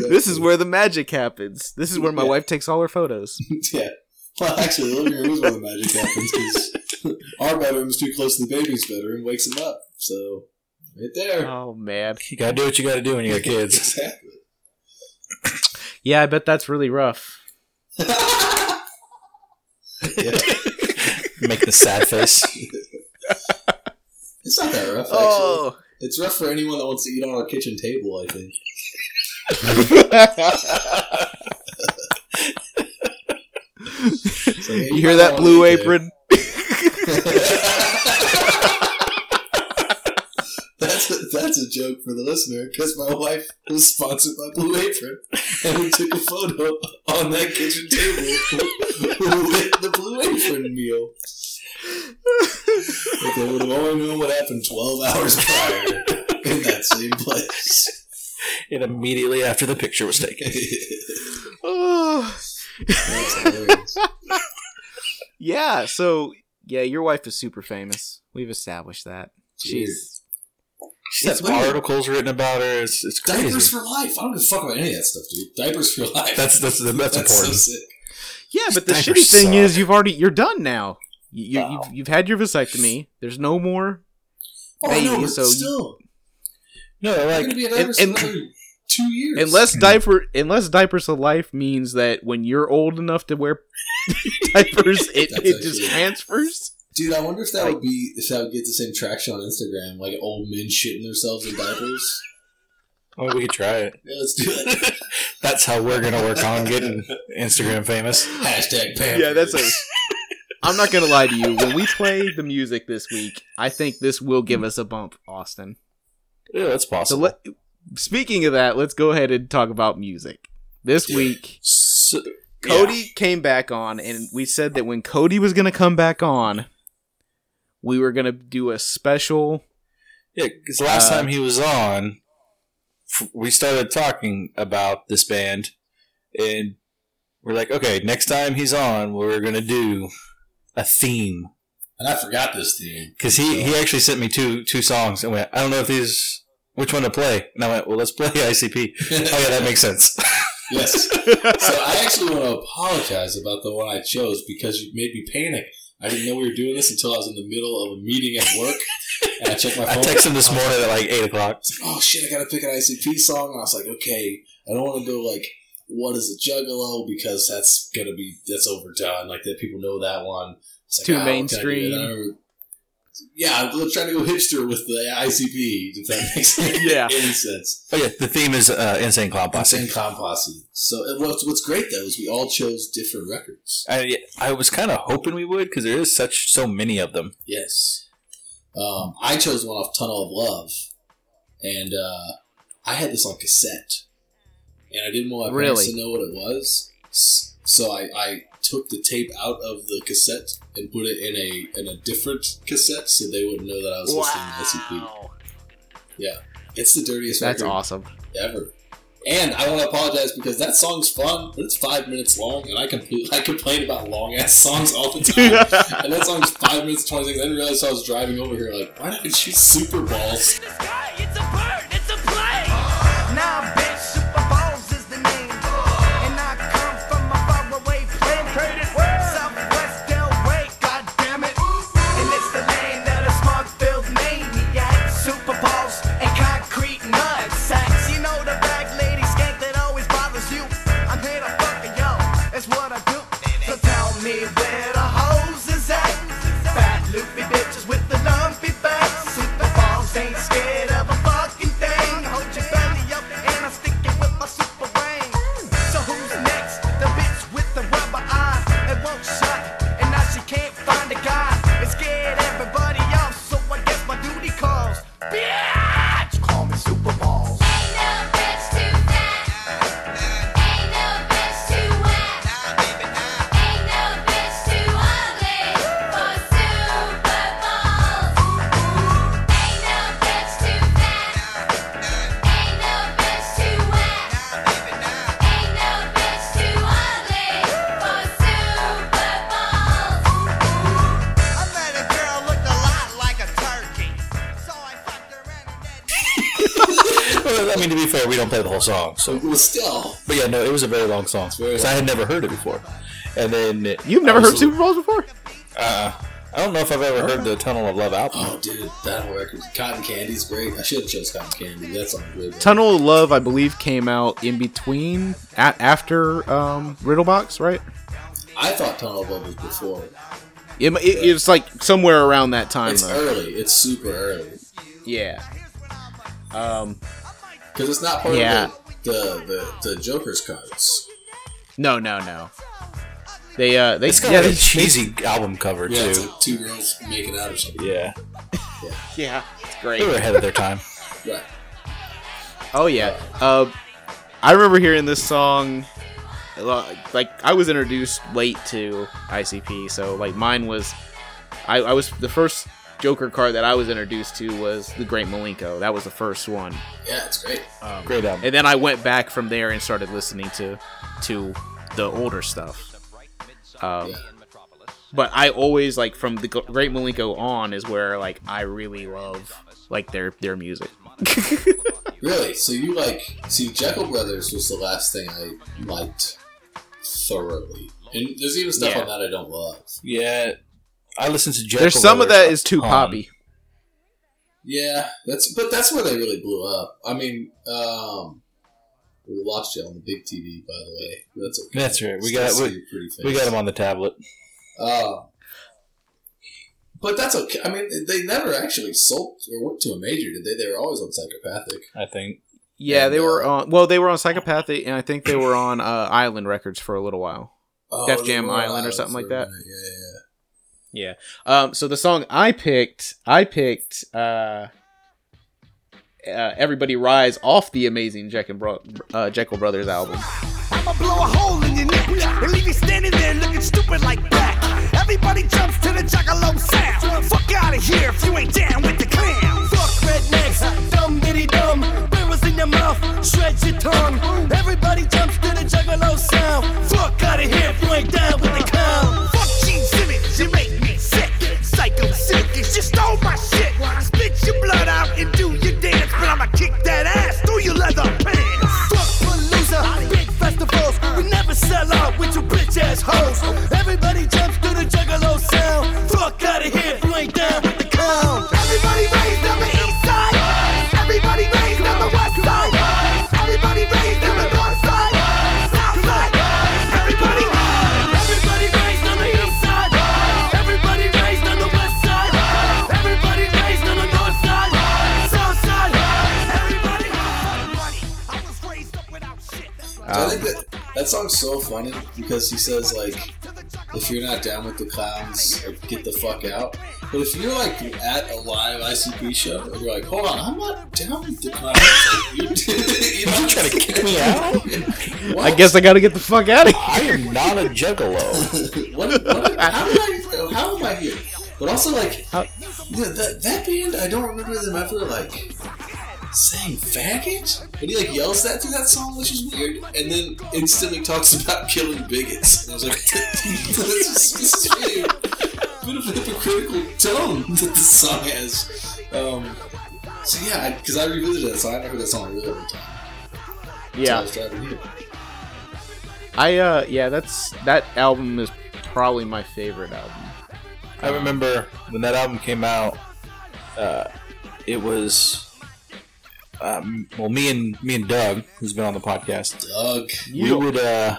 This is where the magic happens. This is where my Yeah. wife takes all her photos. yeah. Well, actually, the living room is where the magic happens because our bedroom's too close to the baby's bedroom, wakes him up. So, right there. Oh man. You gotta do what you gotta do when you got kids. exactly. Yeah, I bet that's really rough. yeah. Make the sad face. It's not that rough, oh. actually. Oh. It's rough for anyone that wants to eat on our kitchen table, I think. So, yeah, you hear that blue apron? that's a, joke for the listener because my wife was sponsored by Blue Apron, and we took a photo on that kitchen table with the Blue Apron meal. If they would have only known what happened twelve hours prior in that same place. And immediately after the picture was taken. Oh. Yeah, so yeah, your wife is super famous. We've established that. She's She's It's got articles written about her. It's, it's crazy. Diapers for life. I don't give a fuck about any of that stuff, dude. Diapers for life. That's that's that's, That's important. so sick. Yeah, but the Diapers shitty thing suck. is you've already you're done now. You, you, Wow. you've, you've had your vasectomy. There's no more. Oh, I know, Baby, but so you- No, like be a and- and- two years. Unless hmm. diaper unless diapers of life means that when you're old enough to wear diapers, it, it just transfers. Dude, I wonder if that Like- would be if that would get the same traction on Instagram, like old men shitting themselves in diapers. oh, we could try it. Yeah, let's do it. That's how we're gonna work on getting Instagram famous. Hashtag Pampers. Yeah, that's a. I'm not gonna lie to you. When we play the music this week, I think this will give us a bump, Austin. Yeah, that's So possible. let. Speaking of that, let's go ahead and talk about music. This Yeah. week, So- Cody came back on, and we said that when Cody was going to come back on, we were going to do a special. Yeah, because last Uh, time he was on, f- we started talking about this band, and we're like, okay, next time he's on, we're gonna do a theme. And I forgot this theme Because he, he actually sent me two two songs and went, I don't know if these which one to play. And I went, well, let's play ICP. oh yeah, that makes sense. yes. So I actually want to apologize about the one I chose because you made me panic. I didn't know we were doing this until I was in the middle of a meeting at work, and I checked my phone. I phone. texted him this morning at like eight o'clock. oh shit, I gotta pick an ICP song. And I was like, okay, I don't want to go like, what is a juggalo? Because that's gonna be, that's overdone. Like, that people know that one. It's like, Too ah, what can I do? mainstream. And I remember- yeah, I'm trying to go hipster with the ICP, if that makes Yeah. any sense. Oh yeah, the theme is uh, Insane Clown Posse. Insane Clown Posse. So, what's, what's great though is we all chose different records. I, I was kind of hoping we would because there is such so many of them. Yes. Um, I chose one off Tunnel of Love, and uh, I had this on cassette, and I didn't want my parents to know what it was, so I, I took the tape out of the cassette and put it in a in a different cassette, so they wouldn't know that I was listening to SCP. Yeah. It's the dirtiest That's record awesome. ever. And I want to apologize because that song's fun, but it's five minutes long, and I compl- I complain about long ass songs all the time. and that song's five minutes twenty seconds. I didn't realize I was driving over here. Like, why did she shoot Super Balls? Don't play the whole song. So, It was still. but yeah, no, it was a very long song. very So I had never heard it before. And then You've never heard Super Balls before? Uh, I don't know if I've ever heard the Tunnel of Love album. Oh, dude, that whole record. Cotton Candy's great. I should have chose Cotton Candy. That song's really good. Tunnel of Love, I believe, came out in between, at, after um, Riddlebox, right? I thought Tunnel of Love was before. It, it, it's like somewhere around that time, It's though. early. It's super early. Yeah. Um, Because it's not part Yeah. of the, the, the, the Joker's cards. no, no, no. They, uh, they, It's got yeah, like they, a cheesy album cover Yeah, it's too. like two girls making out or something. Yeah, yeah, yeah it's great. they were ahead of their time. Right. Oh yeah. Uh, I remember hearing this song. Like I was introduced late to ICP, so like mine was, I, I was the first Joker card that I was introduced to was the Great Milenko. That was the first one, Yeah, it's great. Great album. and then I went back from there and started listening to to the older stuff. Um, Yeah. but I always like from the Great Milenko on is where like I really love like their their music. Really? So you like? See, Jeckel Brothers was the last thing I liked thoroughly, and there's even stuff Yeah. on that I don't love. Yeah, I listened to Jeckel There's some of that is too a poppy. Yeah, that's but that's where they really blew up. I mean, um, we lost you on the big TV, by the way. That's okay. That's right. We got- we- your pretty face. We got him on the tablet. Uh, but that's okay. I mean, they never actually sold or went to a major, did they? They were always on Psychopathic. I think. Yeah, And, they were uh, on. Well, they were on Psychopathic, and I think they were on uh, Island Records for a little while. Oh, Def Jam were Island or something like that. minute. Yeah, yeah, yeah. Um. So the song I picked, I picked. Uh, uh, Everybody Rise off the amazing Jeckel, Bro- uh, Jeckel Brothers album. I'ma blow a hole in your neck and leave you standing there looking stupid like that. Everybody jumps to the sound. Fuck out of here if you ain't down with the clown. Fuck rednecks, dumb dumb. In your mouth, your tongue. Everybody jumps to the sound. Fuck out of here if you ain't down with the clown. You stole my shit. Spit your blood out and do your dance, but I'ma kick that ass through your leather pants. Fuck Palooza, big festivals. We never sell out with your bitch ass hoes. Everybody jumps to the juggalo sound. Fuck out of here shit. So I um, think that that song's so funny because he says like, if you're not down with the clowns, like, get the fuck out. But if you're like at a live ICP show and you're like, hold on, I'm not down with the clowns. Like, you, you know, trying to kick me out? What? I guess I gotta get the fuck out of here. I am not a juggalo. what, what, how, I, how am I here? But also, like, How- yeah, that, that band, I don't remember them ever, like, saying faggot. And he, like, yells that through that song, which is weird. And then instantly talks about killing bigots. And I was like, this, is, this is really a bit of a hypocritical tone that this song has. Um, so, yeah, because I, revisited that song. I heard that song a really long time. So I Yeah, was driving here. I uh, yeah, that's that album is probably my favorite album. I remember when that album came out. Uh, it was um, well, me and me and Doug, who's been on the podcast, Doug. we would uh,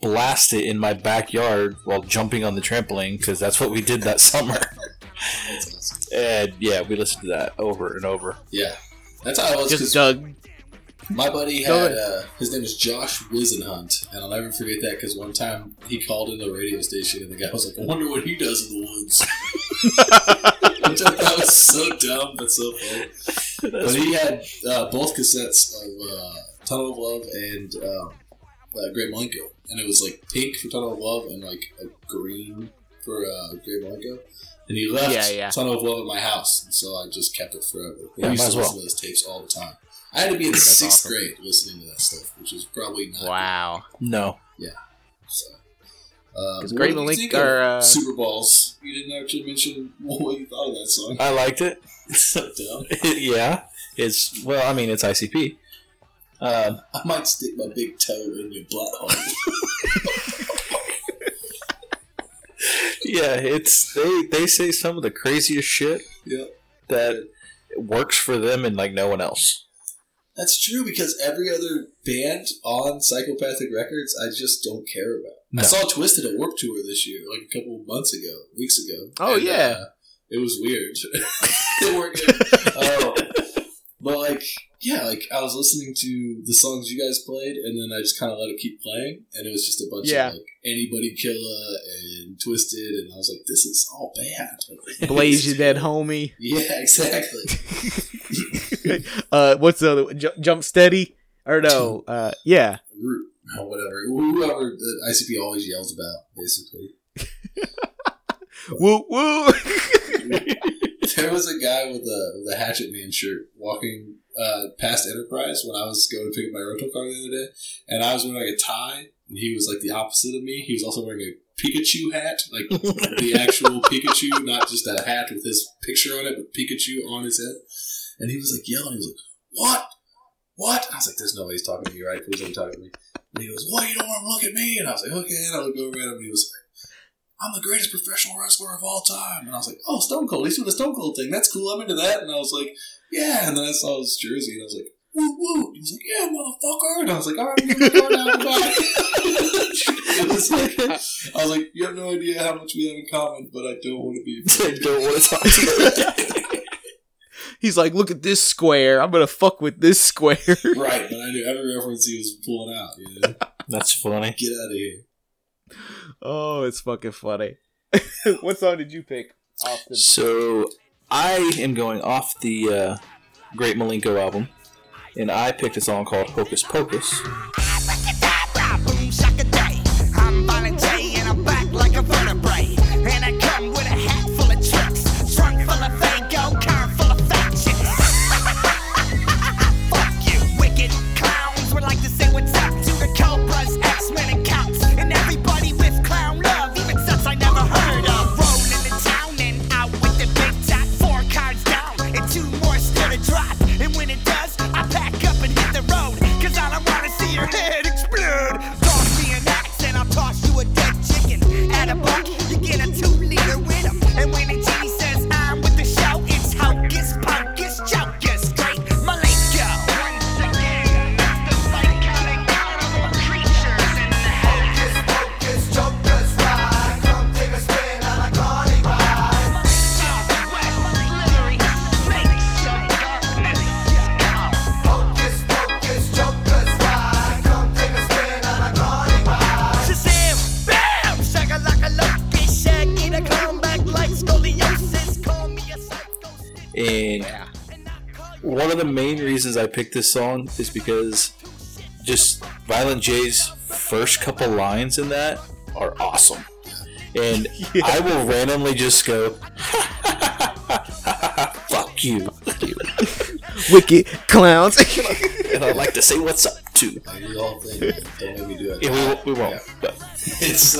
blast it in my backyard while jumping on the trampoline because that's what we did that summer. And yeah, we listened to that over and over. Yeah. That's how I was. Just Doug. My buddy had uh, his name is Josh Wizenhunt, and I'll never forget that because one time he called in the radio station and the guy was like, "I wonder what he does in the woods." Which I thought was so dumb but so funny. But he had uh, both cassettes of uh, Tunnel of Love and um, uh, Great Milenko, and it was like pink for Tunnel of Love and like a green for uh, Great Milenko. And he left Yeah, yeah. Tunnel of Love at my house, and so I just kept it forever. Yeah, I used might to as listen well. to those tapes all the time. I had to be in That's sixth awesome. grade listening to that stuff, which is probably not. Wow. No, So, uh, Because what Great Milenko, uh, Super Balls. You didn't actually mention what you thought of that song. I liked it. so dumb. yeah, it's well, I mean, it's ICP. Um, I might stick my big toe in your butt hole. yeah, it's they they say some of the craziest shit yeah. that works for them and like no one else. That's true because every other band on Psychopathic Records, I just don't care about. I saw Twisted at Warped Tour this year, like a couple of months ago, weeks ago. Oh, and, yeah. uh, it was weird. they weren't good. But like, yeah, like I was listening to the songs you guys played, and then I just kind of let it keep playing, and it was just a bunch Yeah. of like Anybody Killa and Twisted, and I was like, this is all bad. Blaze Ya Dead Homie. Yeah, exactly. uh, what's the other one? Ju- Jumpsteady or no? Uh, yeah. Root, whatever. Whoever the ICP always yells about, basically. Woo woo. There was a guy with a with a Hatchet Man shirt walking uh, past Enterprise when I was going to pick up my rental car the other day, and I was wearing like a tie, and he was like the opposite of me. He was also wearing a Pikachu hat, like the actual Pikachu, not just a hat with his picture on it, but Pikachu on his head. And he was like yelling. He was like, "What? What?" And I was like, "There's no way he's talking to me, right? Please don't talk to me." And he goes, "What? You don't want to look at me?" And I was like, "Okay." And I looked over at him, and he was like. I'm the greatest professional wrestler of all time. And I was like, oh, Stone Cold. He's doing the Stone Cold thing. That's cool. I'm into that. And I was like, yeah. And then I saw his jersey and I was like, woo woo. He was like, yeah, motherfucker. And I was like, all right, I'm gonna go now. Goodbye. it was like, I was like, you have no idea how much we have in common, but I don't want to be. I don't want to talk to you. He's like, look at this square. I'm gonna fuck with this square. right, but I knew every reference he was pulling out. You know? That's funny. Get out of here. oh, it's fucking funny. what song did you pick? Austin? So I am going off the uh, Great Malenko album, and I picked a song called Hocus Pocus. your head explode. Toss me an axe and I'll toss you a dead chicken. At a buck the main reasons I picked this song is because just Violent J's first couple lines in that are awesome. And I will randomly just go, fuck you. Wicked clowns. And I like to say what's up too. Do the whole thing. Don't make do it. Yeah, we, we won't. Yeah. But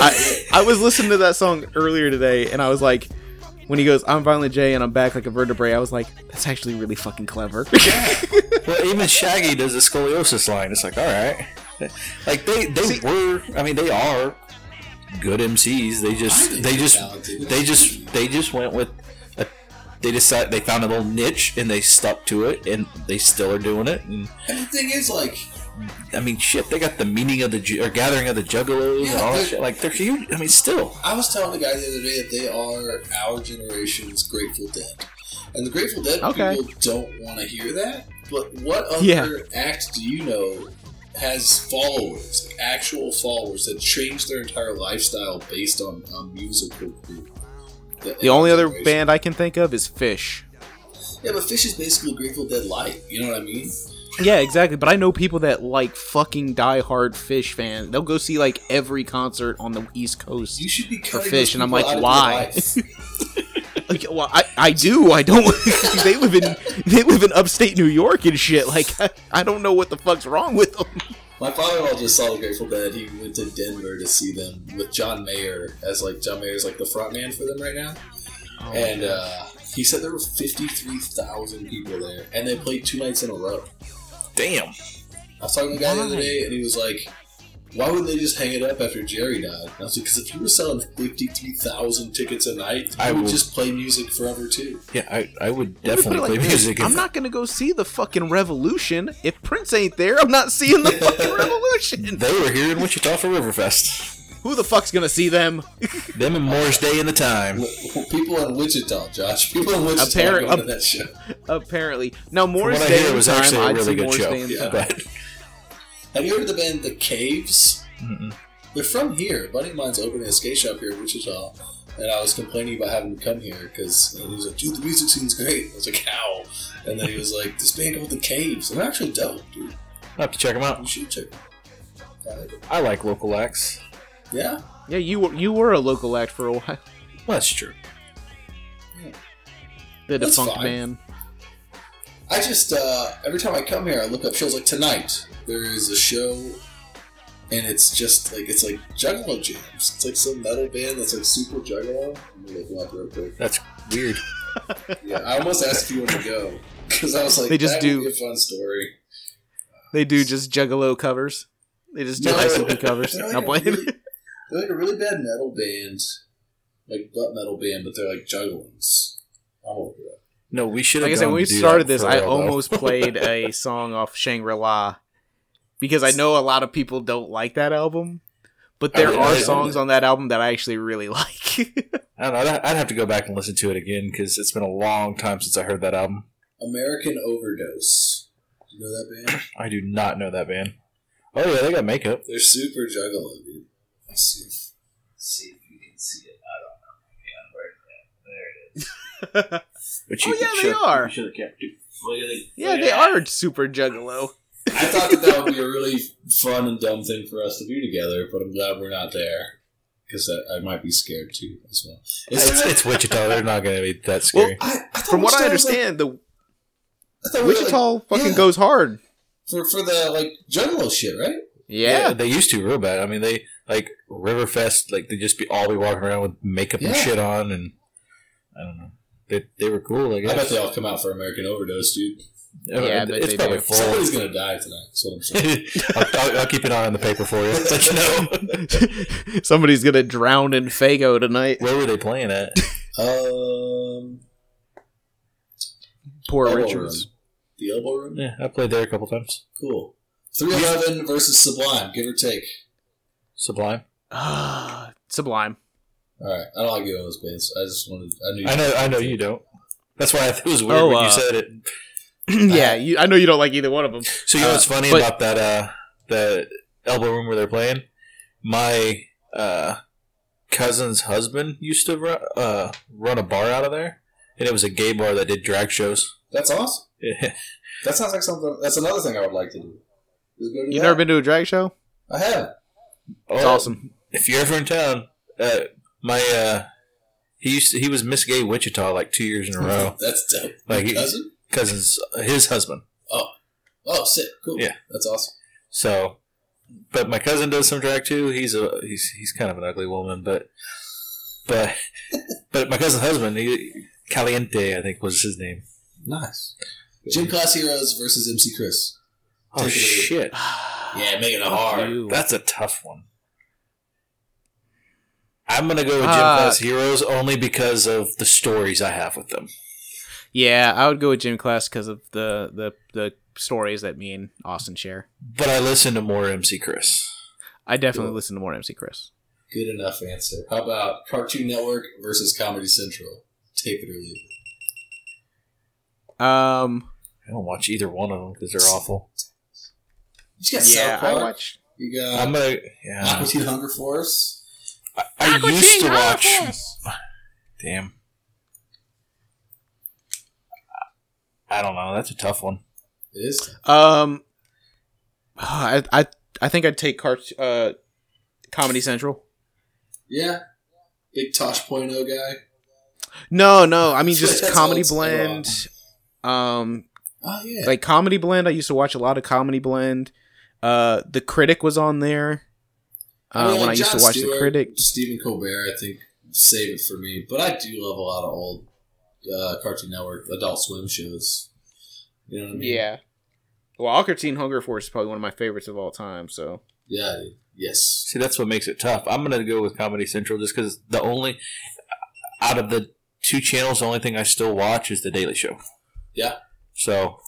I, I was listening to that song earlier today, and I was like, when he goes, "I'm Violent J and I'm back like a vertebrae," I was like, "That's actually really fucking clever." well, even Shaggy does a scoliosis line. It's like, all right, like they they were. I mean, they are good MCs. They just think they they're just they just they just went with. A, they decided they found a little niche and they stuck to it, and they still are doing it. And and the thing is, like, I mean, shit, they got the meaning of the or gathering of the Juggalos and all that shit. Like they're huge. I mean, still, I was telling the guy the other day that they are our generation's Grateful Dead. And the Grateful Dead Okay. people don't want to hear that. But what other Yeah. act do you know has followers, like actual followers, that change their entire lifestyle based on a musical group? the only other band I can think of is Phish. Yeah, but Phish is basically Grateful Dead light. You know what I mean? Yeah, exactly. But I know people that like fucking diehard Phish fans. They'll go see like every concert on the East Coast. You should be For Phish, and I'm like, why? Like, well, I, I do. I don't. they live in they live in upstate New York and shit. Like I, I don't know what the fuck's wrong with them. My father-in-law just saw the Grateful Dead. He went to Denver to see them with John Mayer as like John Mayer's like the front man for them right now. and uh, he said there were fifty-three thousand people there, and they played two nights in a row. Damn. I was talking to the guy the other day, and he was like, "Why wouldn't they just hang it up after Jerry died?" And I was like, "Because if you were selling fifty-two thousand tickets a night, you I would will- just play music forever too." Yeah, I, I would definitely like play this, music. I'm not gonna go see the fucking Revolution if Prince ain't there. I'm not seeing the fucking Revolution. They were here in Wichita for Riverfest. Who the fuck's gonna see them? Them and Morris Day in the time. People in Wichita, Josh. People in Wichita Apparent- are going to that show. Apparently, now Moore's what I Day hear, it in was time. actually a I'd really good Moore's show. Yeah. But Have you heard of the band The Caves? Mm-mm. They're from here. A buddy of mine's opening a skate shop here in Wichita, and I was complaining about having to come here because he was like, "Dude, the music scene's great." I was like, "How?" And then he was like, "This band called The Caves. They're actually dope, dude. I have to check them out. You should check them." out." I like local acts. Yeah, Yeah, you were you were a local act for a while. Well, that's true. The That's defunct fine. band. I just uh, every time I come here, I look up shows. Like tonight, there is a show, and it's just like it's like Juggalo jams. It's like some metal band that's like super Juggalo. I'm gonna look up real quick. That's weird. Yeah, I almost asked if you want to go because I was like, They just that do- would be a fun story. They do just Juggalo covers. They just do No, ICP covers. they're like Not a really- They're like a really bad metal band, like butt metal band, but they're like juggalos. I'll look it. No, we should. Like I said, when we gone to do started this, for I a while, though. almost played a song off Shangri La because I know a lot of people don't like that album, but there I- are songs on that album that I actually really like. I don't know. I'd- I'd have to go back and listen to it again because it's been a long time since I heard that album. American Overdose. You know that band? I do not know that band. Oh yeah, they got makeup. They're super juggalo, dude. Let's see if, see if you can see it. I don't know. Yeah, where there it is. But Oh, yeah, they are. You should have kept it. Look at it. yeah, they are super Juggalo. that. I thought that that would be a really fun and dumb thing for us to do together, but I'm glad we're not there because I, I might be scared too as well. Is It's, that- it's Wichita. They're not going to be that Well, scary. I, I From what I Wichita was, like- understand, the I thought like, Wichita fucking yeah. goes hard. for for the like juggalo shit, right? Yeah. they used to real bad. I mean, they like Riverfest. Like they just be all be walking around with makeup and shit on, and I don't know. They, they were cool. I guess. I bet they all come out for American Overdose, dude. Yeah, Yeah, I bet it's they probably do. full. Somebody's gonna die tonight. That's what I'm saying. I'll, I'll, I'll keep an eye on the paper for you. Let you know. Somebody's gonna drown in Faygo tonight. Where were they playing at? um, Poor elbow Richards. room. The elbow room. Yeah, I played there a couple times. Cool. Three eleven versus Sublime. Give or take. Sublime. Ah, Sublime. All right. I don't like either of those bands. I just wanted. I knew. I know. I know you don't. That's why I thought it was weird Oh, when uh, you said it. yeah, you, I know you don't like either one of them. So you know uh, what's funny but- about that? Uh, the elbow room where they're playing. My uh, cousin's husband used to run, uh, run a bar out of there, and it was a gay bar that did drag shows. That's awesome. Yeah. That sounds like something. That's another thing I would like to do. Go to You that. never been to a drag show? I have. It's Oh, awesome. If you're ever in town, uh, my uh, he used to, he was Miss Gay Wichita like two years in a row. That's dope. Like, Your cousin? Cousin's his husband. Oh, oh, sick. Cool. Yeah. That's awesome. So, but my cousin does some drag too. He's a he's he's kind of an ugly woman, but but but my cousin's husband, he, Caliente, I think was his name. Nice. Gym Class Heroes versus MC Chris. Oh Take it shit, Yeah, making it hard. You. that's a tough one. I'm gonna go with Gym Uh, Class Heroes only because of the stories I have with them. Yeah, I would go with gym class because of the, the the stories that me and Austin share. But I listen to more MC Chris. I definitely Cool. listen to more MC Chris. Good enough answer. How about Cartoon Network versus Comedy Central? Take it or leave it. Um, I don't watch either one of them because they're awful. You got yeah, South I Park. watched. You got I'm gonna yeah. Aqua Teen Hunger Force. I, I used to watch. Damn. I don't know. That's a tough one. It is. Um, I I I think I'd take cart uh, Comedy Central. Yeah. Big Tosh Point oh guy. No, no, I mean just Comedy Blend. Um, Oh yeah. like Comedy Blend. I used to watch a lot of Comedy Blend. Uh, The Critic was on there. Uh, mean, when I like used to Jon watch The Critic. Stephen Colbert, I think, save it for me. But I do love a lot of old uh, Cartoon Network, Adult Swim shows. You know what I mean? Yeah. Well, Aqua Teen Hunger Force is probably one of my favorites of all time. So Yeah. Yes. See, that's what makes it tough. I'm gonna go with Comedy Central just because the only out of the two channels, the only thing I still watch is the Daily Show. Yeah. So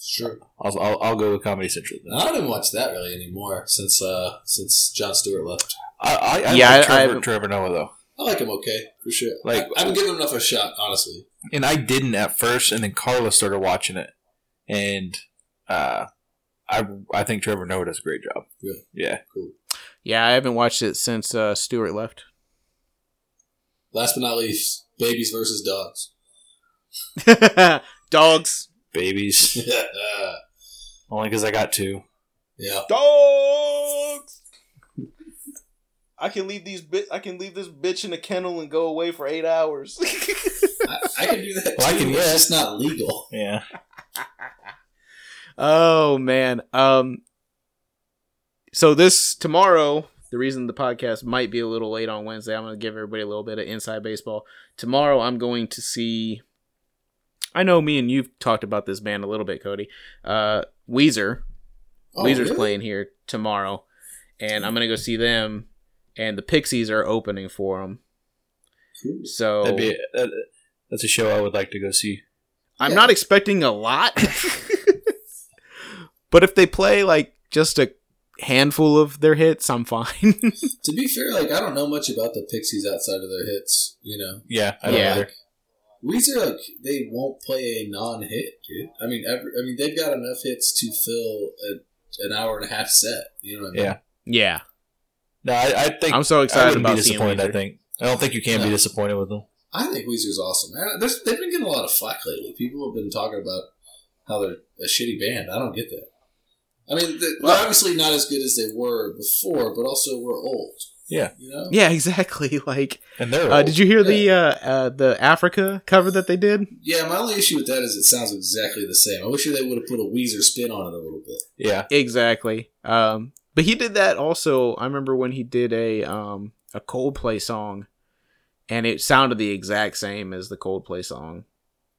It's true. I'll I'll, I'll go with Comedy Central. Then. I don't even watch that really anymore since uh since Jon Stewart left. I I, I Yeah, like I Trevor, haven't- Trevor Noah though, I like him okay for sure. Like- I, I haven't given him enough a shot, honestly. and I didn't at first, and then Carla started watching it, and uh, I I think Trevor Noah does a great job. Really? Yeah. Cool. yeah, I haven't watched it since uh, Stewart left. Last but not least, babies versus dogs. Dogs. Babies. Only because I got two. Yeah. Dogs. I can leave these bit. I can leave this bitch in a kennel and go away for eight hours. I, I can do that too. Well, I can- it's yeah. just not legal. Yeah. oh man. Um. So this tomorrow, the reason the podcast might be a little late on Wednesday, I'm going to give everybody a little bit of inside baseball. Tomorrow, I'm going to see. I know me and you've talked about this band a little bit, Cody. Uh, Weezer. Oh, Weezer's really? playing here tomorrow, and I'm gonna go see them. And the Pixies are opening for them. So That'd be that, that's a show I would like to go see. I'm Yeah. not expecting a lot, but if they play like just a handful of their hits, I'm fine. To be fair, like I don't know much about the Pixies outside of their hits. You know, Yeah. I don't Yeah. either. Weezer like they won't play a non-hit, dude. I mean, every, I mean they've got enough hits to fill a, an hour and a half set. You know what I mean? Yeah. yeah, No, I, I think I'm so excited wouldn't be about seeing disappointed. I think I don't think you can be disappointed with them. I think Weezer's awesome. Man, there's, they've been getting a lot of flack lately. People have been talking about how they're a shitty band. I don't get that. I mean, they're Well- obviously not as good as they were before, but also we're old. Yeah. You know? Yeah, exactly. Like, And they're uh, did you hear the uh, uh, the Africa cover that they did? Yeah, my only issue with that is it sounds exactly the same. I wish they would have put a Weezer spin on it a little bit. Yeah. Exactly. Um, but he did that also. I remember when he did a um a Coldplay song, and it sounded the exact same as the Coldplay song,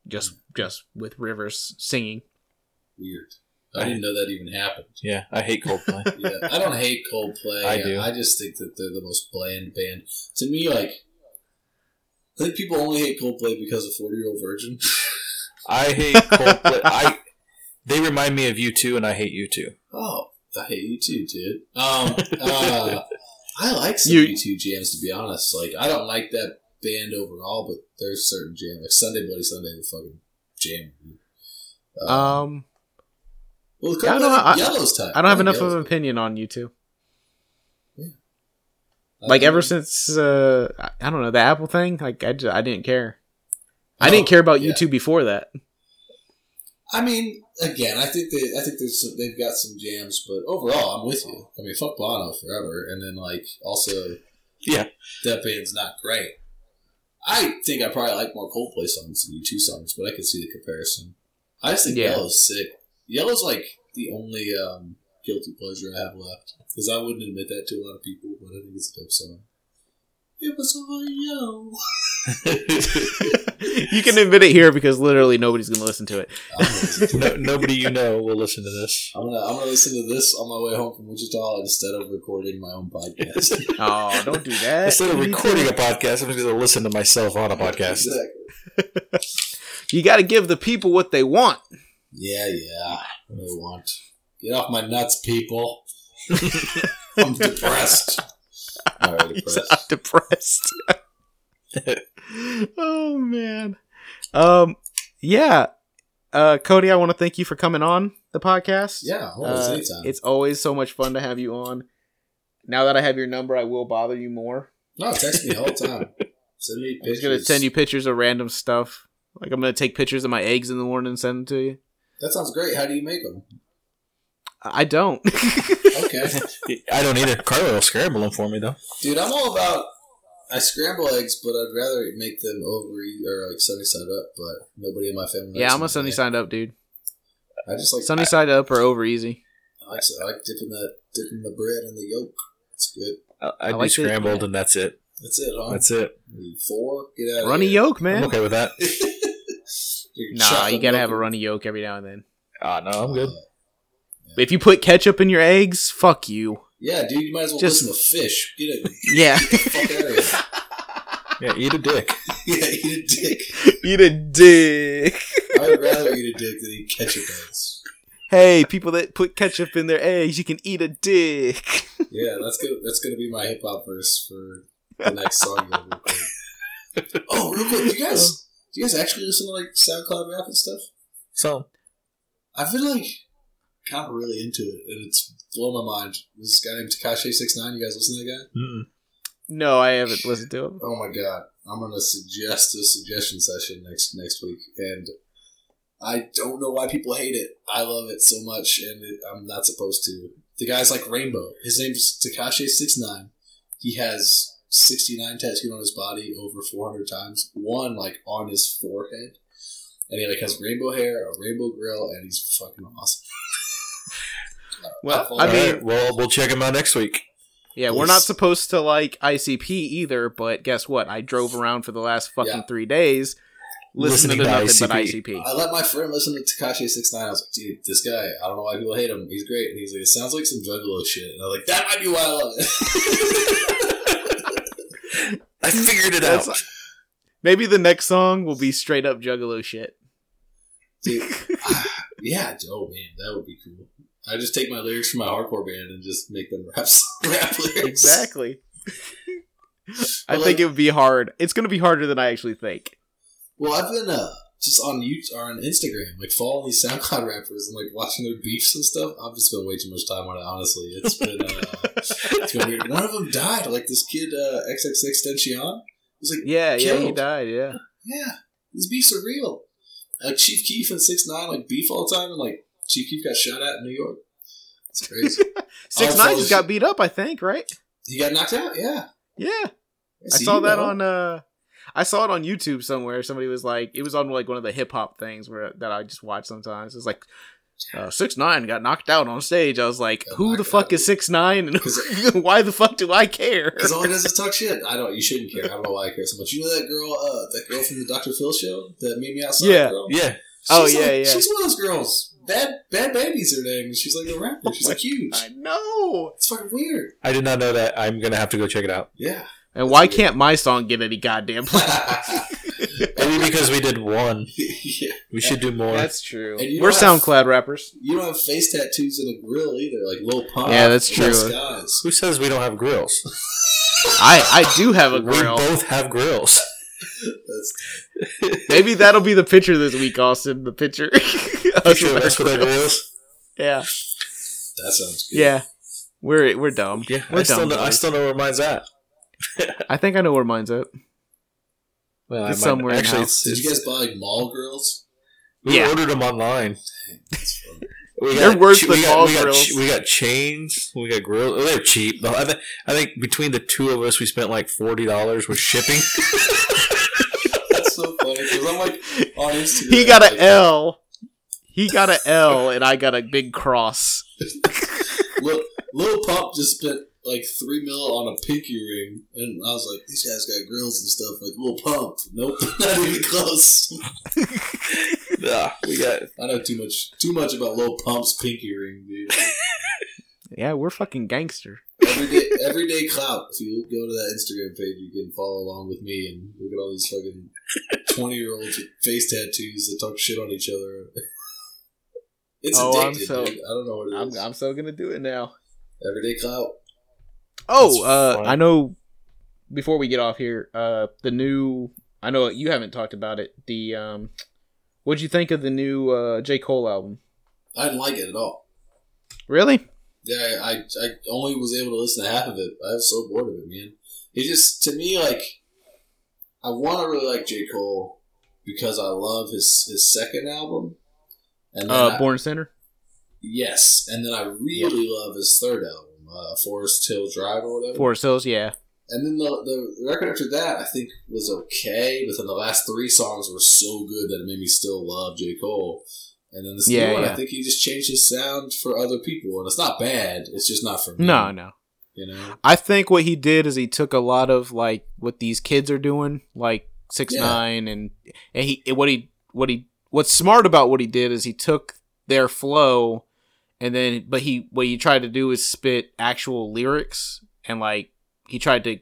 just just with Rivers singing. Weird. I didn't know that even happened. Yeah. I hate Coldplay. Yeah, I don't hate Coldplay. I do. I just think that they're the most bland band. To me, like, I think people only hate Coldplay because of Forty Year Old Virgin. I hate Coldplay. I they remind me of U two, and I hate U two. Oh, I hate you too, dude. Um, uh, I like some You- U two jams to be honest. Like, I don't like that band overall, but there's certain jams like Sunday Bloody Sunday, the fucking jam. dude. Uh, Um, well, yeah, I don't- I- Yellow's time. I don't have like enough of an opinion on U2. I Like ever since uh, I- I don't know the Apple thing, like I, ju- I didn't care. I didn't Oh, care about yeah. U2 before that. I mean, again, I think they, I think there's some, they've got some jams, but overall, I'm with you. I mean, fuck Bono forever, and then like also, Yeah. that band's not great. I think I probably like more Coldplay songs than U2 songs, but I can see the comparison. I just think Yeah. Yellow's sick. Yellow's like the only um, guilty pleasure I have left because I wouldn't admit that to a lot of people, but I think it's a dope song. It was all yellow. you can admit it here because literally nobody's gonna listen to it. I'm gonna, listen to it. no, nobody you know will listen to this. I'm gonna I'm gonna listen to this on my way home from Wichita instead of recording my own podcast. Oh, don't do that. Instead of recording a podcast, I'm just going to listen to myself on a podcast. Exactly. you got to give the people what they want. Yeah, yeah. I want? Get off my nuts, people. I'm depressed. Alright, He's depressed. depressed. oh man. Um. Yeah. Uh, Cody, I want to thank you for coming on the podcast. Yeah, always Uh, it's always so much fun to have you on. Now that I have your number, I will bother you more. no, text me all the time. Send me pictures. I'm just gonna send you pictures of random stuff. Like I'm gonna take pictures of my eggs in the morning and send them to you. That sounds great. How do you make them? I I don't. Okay, I don't either. Carlo will scramble them for me, though. dude, I'm all about. I scramble eggs, but I'd rather make them over or like sunny side up. But nobody in my family. yeah, I'm a sunny side up dude. I just like Sunny side up or over easy. I like, I like dipping that dipping the bread in the yolk. It's good. I, I, I do like the- scrambled, and that's it. That's it, huh? That's it. Four. Get out. Runny of here. yolk, I'm man. okay with that. Your Nah, you gotta milk have a and- runny yolk every now and then. Ah, no, I'm good. If you put ketchup in your eggs, fuck you. Yeah, dude, you might as well Just- listen to Phish. Get it. Yeah. Fuck out of here. Yeah, eat a dick. Yeah, eat a dick. Eat a dick. I would rather eat a dick than eat ketchup eggs. Hey, people that put ketchup in their eggs, you can eat a dick. Yeah, that's gonna that's gonna be my hip hop verse for the next song you'll record. Oh, real quick, you guys do you guys actually listen to like SoundCloud rap and stuff? So, I've been like kind of really into it, and it's blown my mind. This guy named Tekashi Six Nine. You guys listen to that guy? mm-mm. No, I haven't listened to him. Oh my god, I'm gonna suggest a suggestion session next next week, and I don't know why people hate it. I love it so much, and it, I'm not supposed to. The guy's like Rainbow. His name's Tekashi Six Nine. He has 69 tattooed on his body over 400 times. One like on his forehead, and he like has rainbow hair, a rainbow grill, and he's fucking awesome. Well, I mean, right, well, we'll check him out next week. yeah, we're not supposed to like ICP either, but guess what? I drove around for the last fucking Yeah. three days listening, Listening to to nothing but ICP. ICP. I let my friend listen to Tekashi Six Nine. I was like, dude, this guy, I don't know why people hate him. He's great. And he's like, it sounds like some Juggalo shit. And I was like, that might be why I love it. I figured it That's- out. Maybe the next song will be straight up Juggalo shit. Dude, yeah, oh man, that would be cool. I just take my lyrics from my hardcore band and just make them rap, rap lyrics. Exactly. I Well, think it would be hard. It's going to be harder than I actually think. Well, I've been uh, just on YouTube or on Instagram, like following these SoundCloud rappers and like watching their beefs and stuff. I've just spent way too much time on it. Honestly, it's been uh, it's been weird. One of them died. Like this kid, uh, XXX Tentacion, was like, Yeah, yeah, he died. Yeah. yeah, these beefs are real. Like Chief Keef and Six Nine like beef all the time, and like Chief Keef got shot at in New York. It's crazy. Six Nine just got beat up, I think, right? he got knocked out. Yeah, Yeah. I See, saw that know. on uh I saw it on YouTube somewhere. Somebody was like it was on like one of the hip hop things where that I just watch sometimes. It's like uh, six nine got knocked out on stage. I was like, Oh "Who my the fuck God. is six nine? And why the fuck do I care?" Because all he does is talk shit. I don't. You shouldn't care. I don't know why I care so much. You know that girl, uh, that girl from the Dr. Phil show that made me outside. Yeah. girl? Yeah. Oh, She's yeah, like- yeah. She's one of those girls. Bad, Bhad Bhabie's her name. and She's like a rapper. She's like huge. I know. It's fucking weird. I did not know that. I'm going to have to go check it out. Yeah. And why can't my song get any goddamn play? Maybe because we did one. yeah. We should do more. That's true. We're don't have- SoundCloud rappers. You don't have face tattoos and a grill either, like Lil Pump. Yeah, that's true. Skies. Who says we don't have grills? I I do have a We grill. both have grills. That's, Maybe that'll be the picture this week, Austin. The picture. Us Picture of with our us with our grills. grills. Yeah. that sounds good. Yeah. We're we're dumb. Yeah, we're I still, dumb. know, I still know where mine's at. I think I know where mine's at. Well, It's I might- somewhere in actually, house. it's, Did you guys buy like mall grills? we Yeah. ordered them online. That's fun. We They're worse we than got, mall we got, ch- we got chains. We got grills. They're cheap. I think, I think between the two of us, we spent like forty dollars with shipping. That's so funny because I'm like on Instagram. He got like, an L. He got an L, and I got a big cross. Lil, Lil Pump just spent like three mil on a pinky ring, and I was like, these guys got grills and stuff. Like Lil Pump, nope, not even close. Ah, we got I know too much, too much about Lil Pump's pinky ring, dude. Yeah, we're fucking gangster. Everyday, everyday clout. If you go to that Instagram page, you can follow along with me and look at all these fucking twenty year olds with face tattoos that talk shit on each other. It's Oh, I'm so- dude. I don't know what it I'm, is. I'm so gonna do it now. Everyday clout. Oh, uh. I know. Before we get off here, uh, the new. I know you haven't talked about it. The um, what'd you think of the new uh, J Cole album? I didn't like it at all. Really? Yeah, I, I only was able to listen to half of it. I was so bored of it, man. He just, to me, like, I want to really like J. Cole because I love his his second album. And then Uh, I- Born Sinner. yes, and then I really love his third album, uh, Forest Hill Drive or whatever. Forest Hills. Yeah. And then the, the record after that, I think, was okay, but then the last three songs were so good that it made me still love J. Cole. And then this Yeah, new one, yeah. I think he just changed his sound for other people, and it's not bad. It's just not for me. No, no. you know. I think what he did is he took a lot of like what these kids are doing, like six Yeah. nine, and and he what he what he what's smart about what he did is he took their flow, and then but he what he tried to do is spit actual lyrics and like he tried to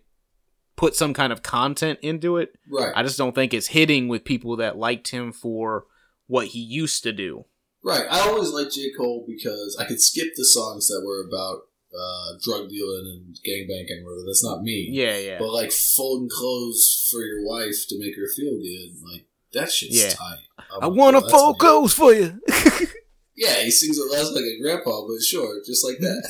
put some kind of content into it. Right. I just don't think it's hitting with people that liked him for what he used to do. Right. I always liked J. Cole because I could skip the songs that were about uh, drug dealing and gangbanging, whatever. That's not me. Yeah, yeah. But like folding clothes for your wife to make her feel good, like that shit's Yeah. tight. I I'm like, want "Oh, to fold clothes for you. Yeah, he sings it less like a grandpa, but sure, just like that.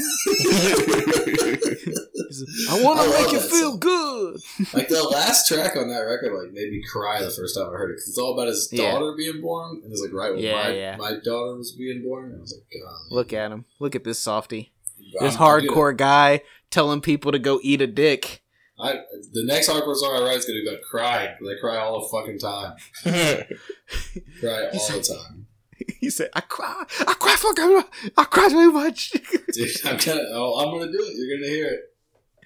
I want to make you feel song. good. like the last track on that record, like made me cry the first time I heard it because it's all about his Yeah. daughter being born, and it's like right when Yeah, my, yeah. my daughter was being born, and I was like, God, Look at him. Look at this softy. This I'm- hardcore guy telling people to go eat a dick. I, the next hardcore song I write is gonna be about crying. 'cause I cry all the fucking time. Cry all the time. He said, "I cry, I cry for God, I cry too much." Dude, I'm gonna, oh, I'm gonna do it. You're gonna hear it.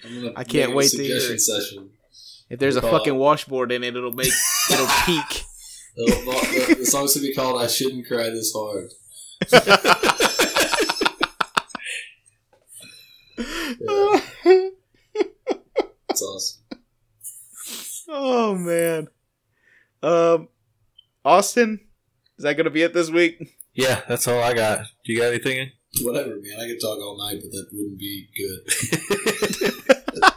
I'm gonna I can't wait to hear suggestion it. session. if there's a fucking it. washboard in it, it'll make it'll peak. The, the, the song's gonna be called "I Shouldn't Cry This Hard." It's awesome. oh man. Um, Austin, is that gonna be it this week? yeah, that's all I got. Do you got anything? Whatever, man. I could talk all night, but that wouldn't be good.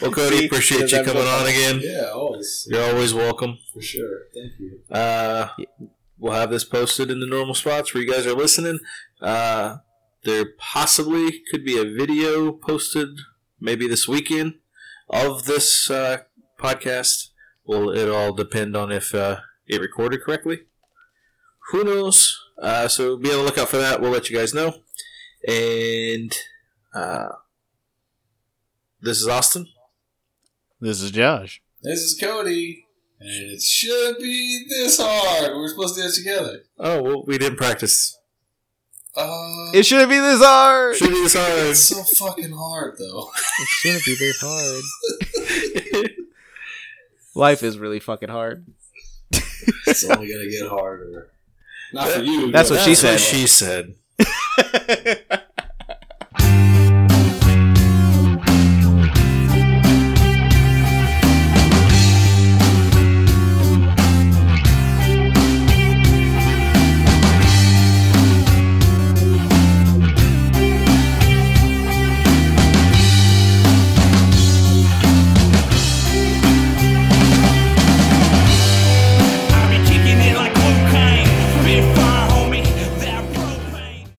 Well, Cody, See? appreciate you coming on again. Yeah, always You're always welcome. for sure. Thank you. Uh, we'll have this posted in the normal spots where you guys are listening. Uh, there possibly could be a video posted maybe this weekend of this uh, podcast. Well, it all depend on if uh, it recorded correctly. Who knows? Uh, so be on the lookout for that. We'll let you guys know. And uh, this is Austin. This is Josh. This is Cody, and it shouldn't be this hard. We're supposed to do it together. Oh, well, we didn't practice. Uh, It shouldn't be this hard. Should be this hard. it's so fucking hard, though. It shouldn't be this hard. Life is really fucking hard. It's only gonna get harder. Not for you. That's what she That's said. what she said.